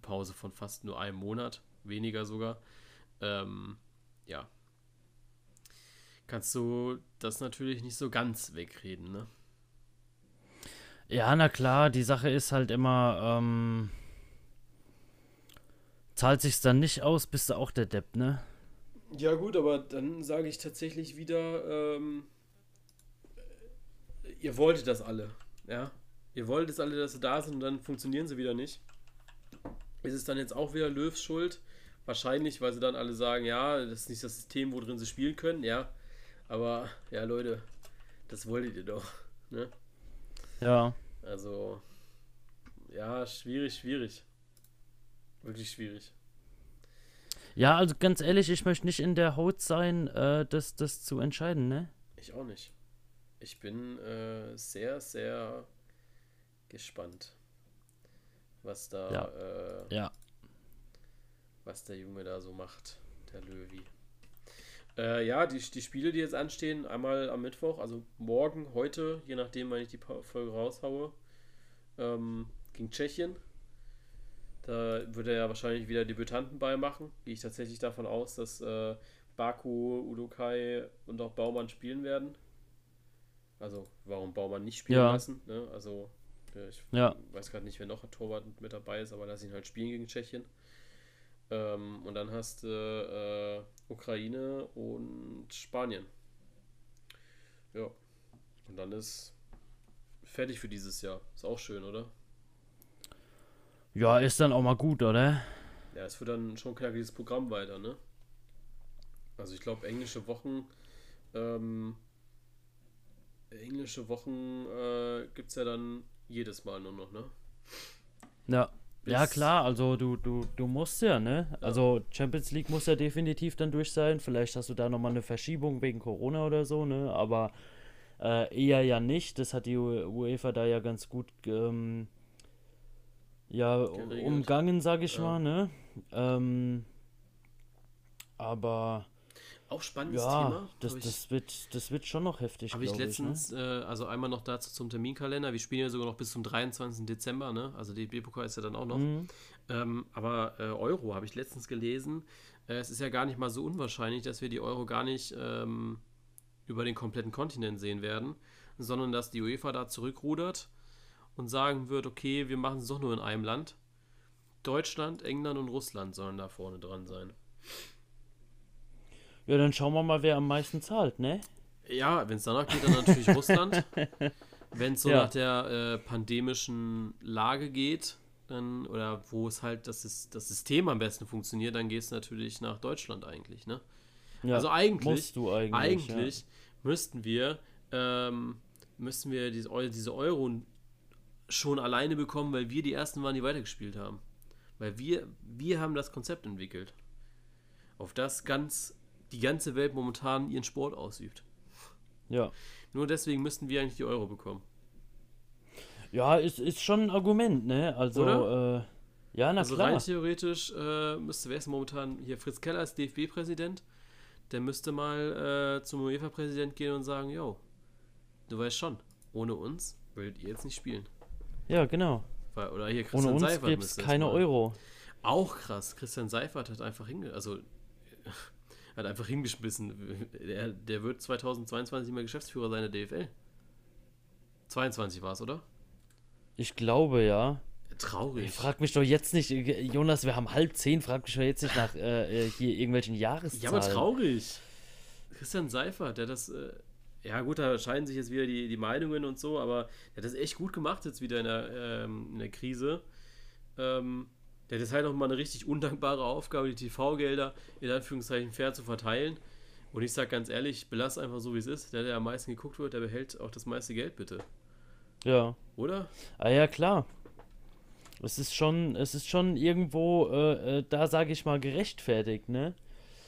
Pause von fast nur einem Monat, weniger sogar. Ähm, ja. Kannst du das natürlich nicht so ganz wegreden, ne? Ja, na klar, die Sache ist halt immer, ähm, zahlt sich's dann nicht aus, bist du auch der Depp, ne? Ja, gut, aber dann sage ich tatsächlich wieder, ähm, ihr wolltet das alle, ja? Ihr wolltet es alle, dass sie da sind und dann funktionieren sie wieder nicht. Ist es dann jetzt auch wieder Löws Schuld? Wahrscheinlich, weil sie dann alle sagen, ja, das ist nicht das System, wo drin sie spielen können, ja. Aber, ja, Leute, das wolltet ihr doch, ne? Ja. Also, ja, schwierig, schwierig. Wirklich schwierig. Ja, also ganz ehrlich, ich möchte nicht in der Haut sein, äh, das, das zu entscheiden, ne? Ich auch nicht. Ich bin äh, sehr, sehr gespannt, was da, ja. Äh, ja. was der Junge da so macht, der Löwi. Äh, ja, die, die Spiele, die jetzt anstehen, einmal am Mittwoch, also morgen, heute, je nachdem, wann ich die Folge raushaue, ähm, gegen Tschechien. Da würde er ja wahrscheinlich wieder Debütanten beimachen. Gehe ich tatsächlich davon aus, dass äh, Baku, Udokai und auch Baumann spielen werden. Also, warum Baumann nicht spielen ja. lassen? Ne? Also, ich ja. weiß gerade nicht, wer noch ein Torwart mit dabei ist, aber lass ihn halt spielen gegen Tschechien. Ähm, und dann hast du äh, Ukraine und Spanien. Ja. Und dann ist fertig für dieses Jahr. Ist auch schön, oder? Ja, ist dann auch mal gut, oder? Ja, es wird dann schon knackiges Programm weiter, ne? Also ich glaube, englische Wochen, ähm, englische Wochen äh, gibt es ja dann jedes Mal nur noch, ne? Ja. Bis ja, klar, also du, du, du musst ja, ne? Ja. Also Champions League muss ja definitiv dann durch sein. Vielleicht hast du da nochmal eine Verschiebung wegen Corona oder so, ne? Aber äh, eher ja nicht. Das hat die UEFA da ja ganz gut ähm, ja, geregelt. umgangen, sag ich ja. mal, ne? Ähm, aber. Auch spannendes ja, Thema. Das, das, wird, das wird schon noch heftig. Habe ich letztens, ich, ne? äh, also einmal noch dazu zum Terminkalender. Wir spielen ja sogar noch bis zum 23. Dezember, ne? Also die DB-Pokal ist ja dann auch noch. Mhm. Ähm, aber äh, Euro habe ich letztens gelesen. Äh, es ist ja gar nicht mal so unwahrscheinlich, dass wir die Euro gar nicht ähm, über den kompletten Kontinent sehen werden, sondern dass die UEFA da zurückrudert und sagen wird, okay, wir machen es doch nur in einem Land. Deutschland, England und Russland sollen da vorne dran sein. Ja, dann schauen wir mal, wer am meisten zahlt, ne? Ja, wenn es danach geht, dann natürlich Russland. <laughs> Wenn es so ja. nach der äh, pandemischen Lage geht, dann, oder wo es halt das, ist, das System am besten funktioniert, dann geht es natürlich nach Deutschland eigentlich, ne? Ja, also eigentlich, eigentlich, eigentlich ja. müssten wir, ähm, müssten wir diese, diese Euro schon alleine bekommen, weil wir die ersten waren, die weitergespielt haben. Weil wir, wir haben das Konzept entwickelt. Auf das ganz, die ganze Welt momentan ihren Sport ausübt. Ja. Nur deswegen müssten wir eigentlich die Euro bekommen. Ja, ist, ist schon ein Argument, ne? Also, äh, Ja, na also klar. rein theoretisch äh, müsste, wer ist momentan hier, Fritz Keller ist DFB-Präsident, der müsste mal äh, zum UEFA-Präsident gehen und sagen, yo, du weißt schon, ohne uns würdet ihr jetzt nicht spielen. Ja, genau. Weil, oder hier Ohne uns gibt es keine Euro. Auch krass, Christian Seifert hat einfach hinge... Also, <laughs> hat einfach hingeschmissen. Der, der wird 2022 nicht mehr Geschäftsführer seiner DFL. 22 war es, oder? Ich glaube, ja. Traurig. Ich frag mich doch jetzt nicht, Jonas, wir haben halb zehn, frag mich doch jetzt nicht nach äh, hier irgendwelchen Jahreszahlen. Ja, aber traurig. Christian Seifert, der das, äh, ja gut, da scheiden sich jetzt wieder die, die Meinungen und so, aber der hat das echt gut gemacht jetzt wieder in der, ähm, in der Krise. Ähm, der hat jetzt halt noch mal eine richtig undankbare Aufgabe, die TV-Gelder in Anführungszeichen fair zu verteilen. Und ich sag ganz ehrlich, belass einfach so, wie es ist. Der, der am meisten geguckt wird, der behält auch das meiste Geld, bitte. Ja. Oder? Ah ja, klar. Es ist schon, es ist schon irgendwo, äh, äh da sage ich mal, gerechtfertigt, ne?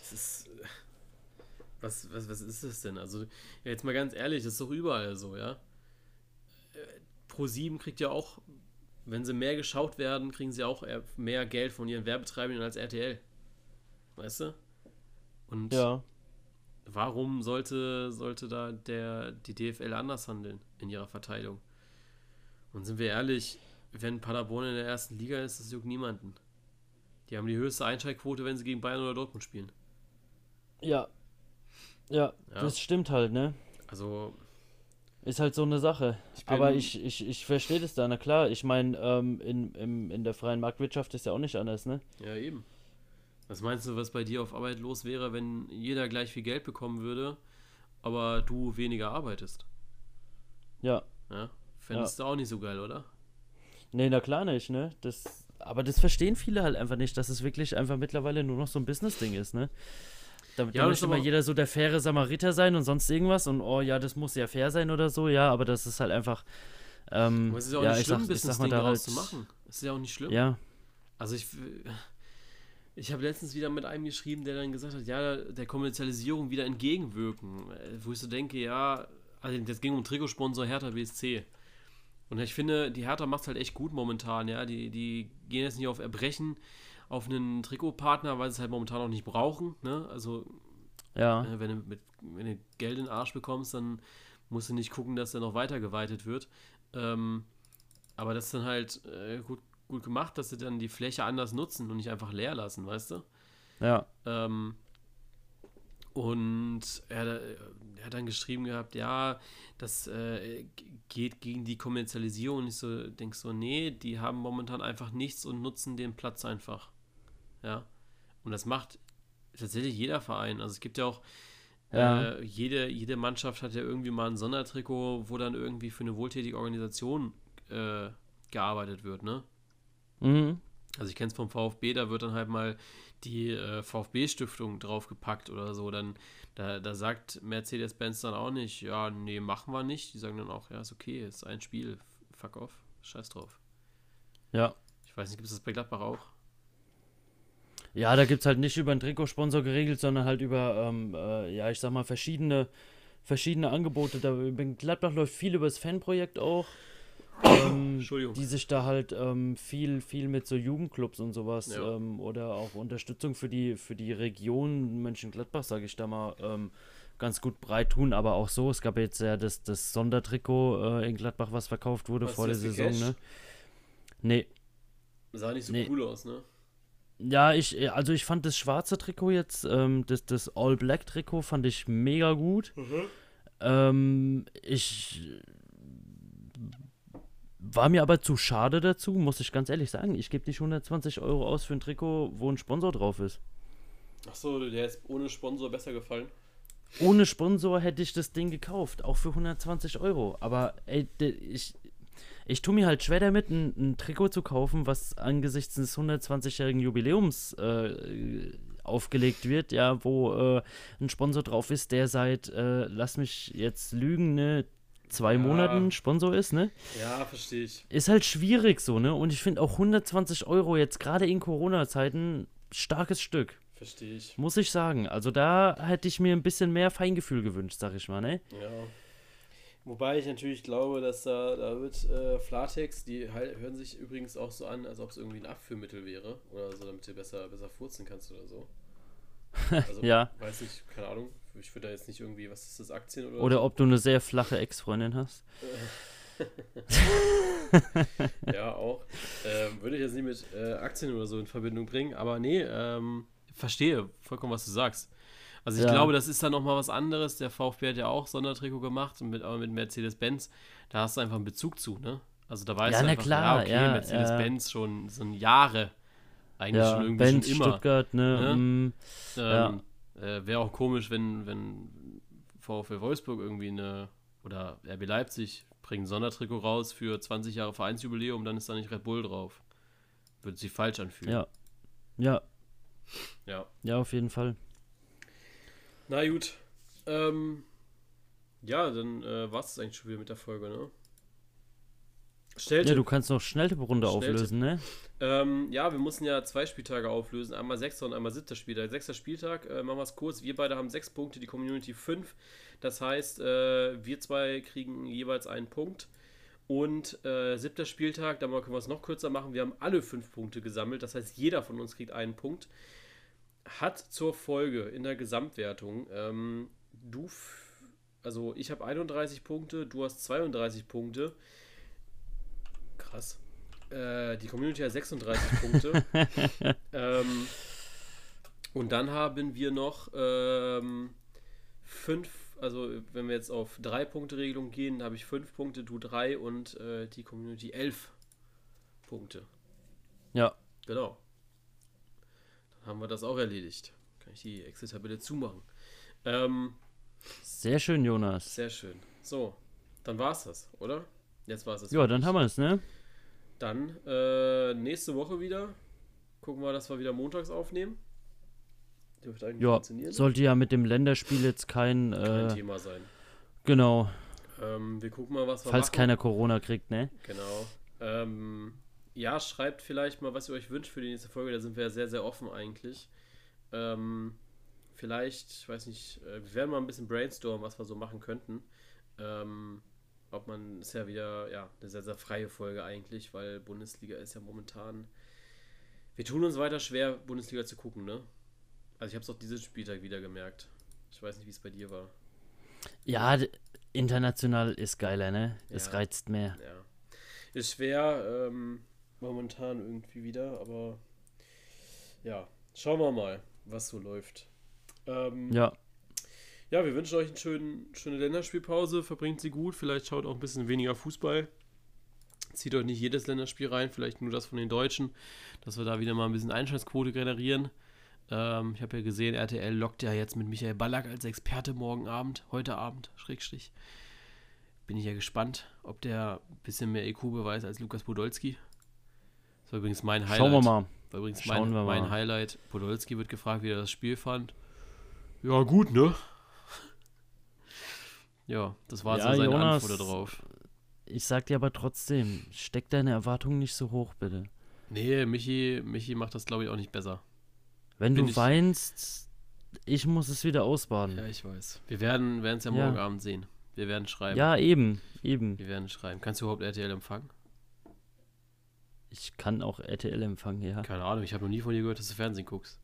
Es ist. Was, was, was ist das denn? Also, jetzt mal ganz ehrlich, das ist doch überall so, ja? Äh, Pro7 kriegt ja auch, wenn sie mehr geschaut werden, kriegen sie auch mehr Geld von ihren Werbetreibenden als RTL. Weißt du? Und ja. warum sollte, sollte da der, die DFL anders handeln in ihrer Verteilung? Und sind wir ehrlich, wenn Paderborn in der ersten Liga ist, das juckt niemanden. Die haben die höchste Einschaltquote, wenn sie gegen Bayern oder Dortmund spielen. Ja. Ja, ja. das stimmt halt, ne? Also. Ist halt so eine Sache. Ich Aber ich, ich, ich verstehe das da, na klar. Ich meine, ähm, in, in, in der freien Marktwirtschaft ist ja auch nicht anders, ne? Ja, eben. Was meinst du, was bei dir auf Arbeit los wäre, wenn jeder gleich viel Geld bekommen würde, aber du weniger arbeitest? Ja. Ja. Fändest ja. du auch nicht so geil, oder? Nee, na klar nicht, ne? Das, aber das verstehen viele halt einfach nicht, dass es wirklich einfach mittlerweile nur noch so ein Business-Ding ist, ne? Da, ja, da möchte immer jeder so der faire Samariter sein und sonst irgendwas und oh ja, das muss ja fair sein oder so, ja, aber das ist halt einfach. Ähm, aber es ist ja auch ja, nicht schlimm, sag, Business-Ding daraus halt, zu machen. Es ist ja auch nicht schlimm. Ja. Also ich. Ich habe letztens wieder mit einem geschrieben, der dann gesagt hat, ja, der Kommerzialisierung wieder entgegenwirken. Äh, wo ich so denke, ja, also das ging um Trikotsponsor Hertha BSC. Und ich finde, die Hertha macht es halt echt gut momentan, ja. Die, die gehen jetzt nicht auf Erbrechen auf einen Trikotpartner, weil sie es halt momentan auch nicht brauchen, ne? Also, ja. äh, wenn, du mit, wenn du Geld in den Arsch bekommst, dann musst du nicht gucken, dass der noch weitergeweitet wird. Ähm, aber das ist dann halt äh, gut, gut gemacht, dass sie dann die Fläche anders nutzen und nicht einfach leer lassen, weißt du? Ja. Ähm, und er, er, hat dann geschrieben gehabt, ja, das äh, geht gegen die Kommerzialisierung. Und ich so denke so, nee, die haben momentan einfach nichts und nutzen den Platz einfach. Ja. Und das macht tatsächlich jeder Verein. Also es gibt ja auch, ja. Äh, jede, jede Mannschaft hat ja irgendwie mal ein Sondertrikot, wo dann irgendwie für eine wohltätige Organisation äh, gearbeitet wird, ne? Mhm. Also ich kenne es vom VfB, da wird dann halt mal die äh, VfB-Stiftung draufgepackt oder so, dann da, da sagt Mercedes-Benz dann auch nicht, ja, nee, machen wir nicht. Die sagen dann auch, ja, ist okay, ist ein Spiel, fuck off, scheiß drauf. Ja. Ich weiß nicht, gibt es das bei Gladbach auch? Ja, da gibt es halt nicht über einen Trikotsponsor geregelt, sondern halt über, ähm, äh, ja, ich sag mal, verschiedene, verschiedene Angebote. Da, bei Gladbach läuft viel über das Fanprojekt auch ähm, <coughs> die sich da halt ähm, viel, viel mit so Jugendclubs und sowas ja. ähm, oder auch Unterstützung für die, für die Region Mönchengladbach, sage ich da mal, ähm, ganz gut breit tun, aber auch so. Es gab jetzt ja das, das Sondertrikot äh, in Gladbach, was verkauft wurde was vor der Saison, ne? Nee. Sah nicht so nee. cool aus, ne? Ja, ich, also ich fand das schwarze Trikot jetzt, ähm, das, das All-Black-Trikot fand ich mega gut. Mhm. Ähm, ich war mir aber zu schade dazu, muss ich ganz ehrlich sagen. Ich gebe nicht 120 Euro aus für ein Trikot, wo ein Sponsor drauf ist. Achso, der ist ohne Sponsor besser gefallen. Ohne Sponsor hätte ich das Ding gekauft, auch für 120 Euro. Aber ey, ich, ich tue mir halt schwer damit, ein, ein Trikot zu kaufen, was angesichts des 120-jährigen Jubiläums äh, aufgelegt wird, ja, wo äh, ein Sponsor drauf ist, der seit, äh, lass mich jetzt lügen, ne, zwei ja. Monaten Sponsor ist, ne? Ja, verstehe ich. Ist halt schwierig so, ne? Und ich finde auch 120 Euro jetzt gerade in Corona-Zeiten starkes Stück. Verstehe ich. Muss ich sagen. Also da hätte ich mir ein bisschen mehr Feingefühl gewünscht, sag ich mal, ne? Ja. Wobei ich natürlich glaube, dass da, da wird äh, Flatex, die halt, hören sich übrigens auch so an, als ob es irgendwie ein Abführmittel wäre oder so, damit du besser, besser furzen kannst oder so. Also, <laughs> ja. Weiß nicht, keine Ahnung. Ich würde da jetzt nicht irgendwie, was ist das, Aktien oder Oder so? ob du eine sehr flache Ex-Freundin hast. <laughs> ja, auch. Ähm, würde ich jetzt nicht mit äh, Aktien oder so in Verbindung bringen, aber nee, ähm, verstehe vollkommen, was du sagst. Also ich ja. glaube, das ist dann nochmal was anderes. Der VfB hat ja auch Sondertrikot gemacht, mit, aber mit Mercedes-Benz. Da hast du einfach einen Bezug zu, ne? Also da weißt ja, du einfach, klar, ja, okay, ja, Mercedes-Benz schon so Jahre. Eigentlich schon irgendwie Benz, schon immer. Stuttgart, ne? ne? Mm, ähm, äh, Wäre auch komisch, wenn, wenn VfL Wolfsburg irgendwie eine, oder RB Leipzig bringen ein Sondertrikot raus für 20 Jahre Vereinsjubiläum, dann ist da nicht Red Bull drauf. Würde sich falsch anfühlen. Ja. Ja. Ja. Ja, auf jeden Fall. Na gut. Ähm, ja, dann äh, war es eigentlich schon wieder mit der Folge, ne? Schnelltipp. Ja, du kannst noch Schnelltipp-Runde auflösen, ne? Ähm, ja, wir mussten ja zwei Spieltage auflösen. Einmal sechster und einmal siebter Spieltag. Sechster Spieltag, äh, machen wir es kurz. Wir beide haben sechs Punkte, die Community fünf. Das heißt, äh, wir zwei kriegen jeweils einen Punkt. Und äh, siebter Spieltag, da können wir es noch kürzer machen. Wir haben alle fünf Punkte gesammelt. Das heißt, jeder von uns kriegt einen Punkt hat zur Folge in der Gesamtwertung, ähm, du, also ich habe 31 Punkte, du hast 32 Punkte. Krass. Äh, die Community hat 36 <laughs> Punkte. ähm, und dann haben wir noch ähm, fünf, also wenn wir jetzt auf drei Punkte Regelung gehen, habe ich fünf Punkte, du drei und äh, die Community elf Punkte. Ja. Genau haben wir das auch erledigt. Kann ich die Excel-Tabelle zumachen. Ähm, sehr schön, Jonas. Sehr schön. So, dann war es das, oder? Jetzt war es das. Ja, dann haben wir es, ne? Dann äh, nächste Woche wieder. Gucken wir, dass wir wieder montags aufnehmen. Dürfte eigentlich ja, funktionieren. Sollte ja mit dem Länderspiel jetzt kein, kein äh, Thema sein. Genau. Ähm, wir gucken mal, was wir Falls machen. keiner Corona kriegt, ne? Genau. Ähm, ja, schreibt vielleicht mal, was ihr euch wünscht für die nächste Folge. Da sind wir ja sehr, sehr offen eigentlich. Ähm, vielleicht, ich weiß nicht, äh, wir werden mal ein bisschen brainstormen, was wir so machen könnten. Ähm, ob man, ist ja wieder, ja, eine sehr, sehr freie Folge eigentlich, weil Bundesliga ist ja momentan. Wir tun uns weiter schwer, Bundesliga zu gucken, ne? Also ich habe es auch diesen Spieltag wieder gemerkt. Ich weiß nicht, wie es bei dir war. Ja, international ist geiler, ne? Es ja, reizt mehr. Ja. Ist schwer, ähm, momentan irgendwie wieder, aber ja, schauen wir mal, was so läuft. Ähm, ja. Ja, wir wünschen euch eine schöne, schöne Länderspielpause, verbringt sie gut, vielleicht schaut auch ein bisschen weniger Fußball. Zieht euch nicht jedes Länderspiel rein, vielleicht nur das von den Deutschen, dass wir da wieder mal ein bisschen Einschaltquote generieren. Ähm, ich habe ja gesehen, RTL lockt ja jetzt mit Michael Ballack als Experte morgen Abend, heute Abend, Schrägstrich. Bin ich ja gespannt, ob der ein bisschen mehr EQ beweist als Lukas Podolski. Das war übrigens mein Highlight. Schauen wir mal. War übrigens Schauen mein, mein Highlight. Podolski wird gefragt, wie er das Spiel fand. Ja, gut, ne? <laughs> ja, das war ja, so seine Jonas, Antwort darauf. Ich sag dir aber trotzdem, steck deine Erwartungen nicht so hoch, bitte. Nee, Michi, Michi macht das, glaube ich, auch nicht besser. Wenn Bin du ich weinst, ich muss es wieder ausbaden. Ja, ich weiß. Wir werden es ja morgen ja. Abend sehen. Wir werden schreiben. Ja, eben, eben. Wir werden schreiben. Kannst du überhaupt RTL empfangen? Ich kann auch RTL empfangen, ja. Keine Ahnung, ich habe noch nie von dir gehört, dass du Fernsehen guckst.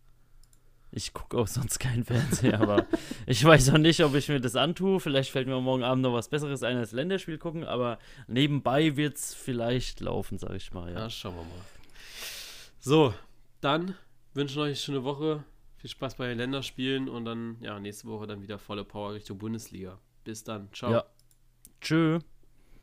Ich gucke auch sonst keinen Fernseher, aber <laughs> ich weiß auch nicht, ob ich mir das antue. Vielleicht fällt mir morgen Abend noch was Besseres ein als Länderspiel gucken, aber nebenbei wird es vielleicht laufen, sage ich mal. Ja. ja, schauen wir mal. So, dann wünschen euch eine schöne Woche. Viel Spaß bei den Länderspielen und dann, ja, nächste Woche dann wieder volle Power Richtung Bundesliga. Bis dann. Ciao. Ja. Tschö.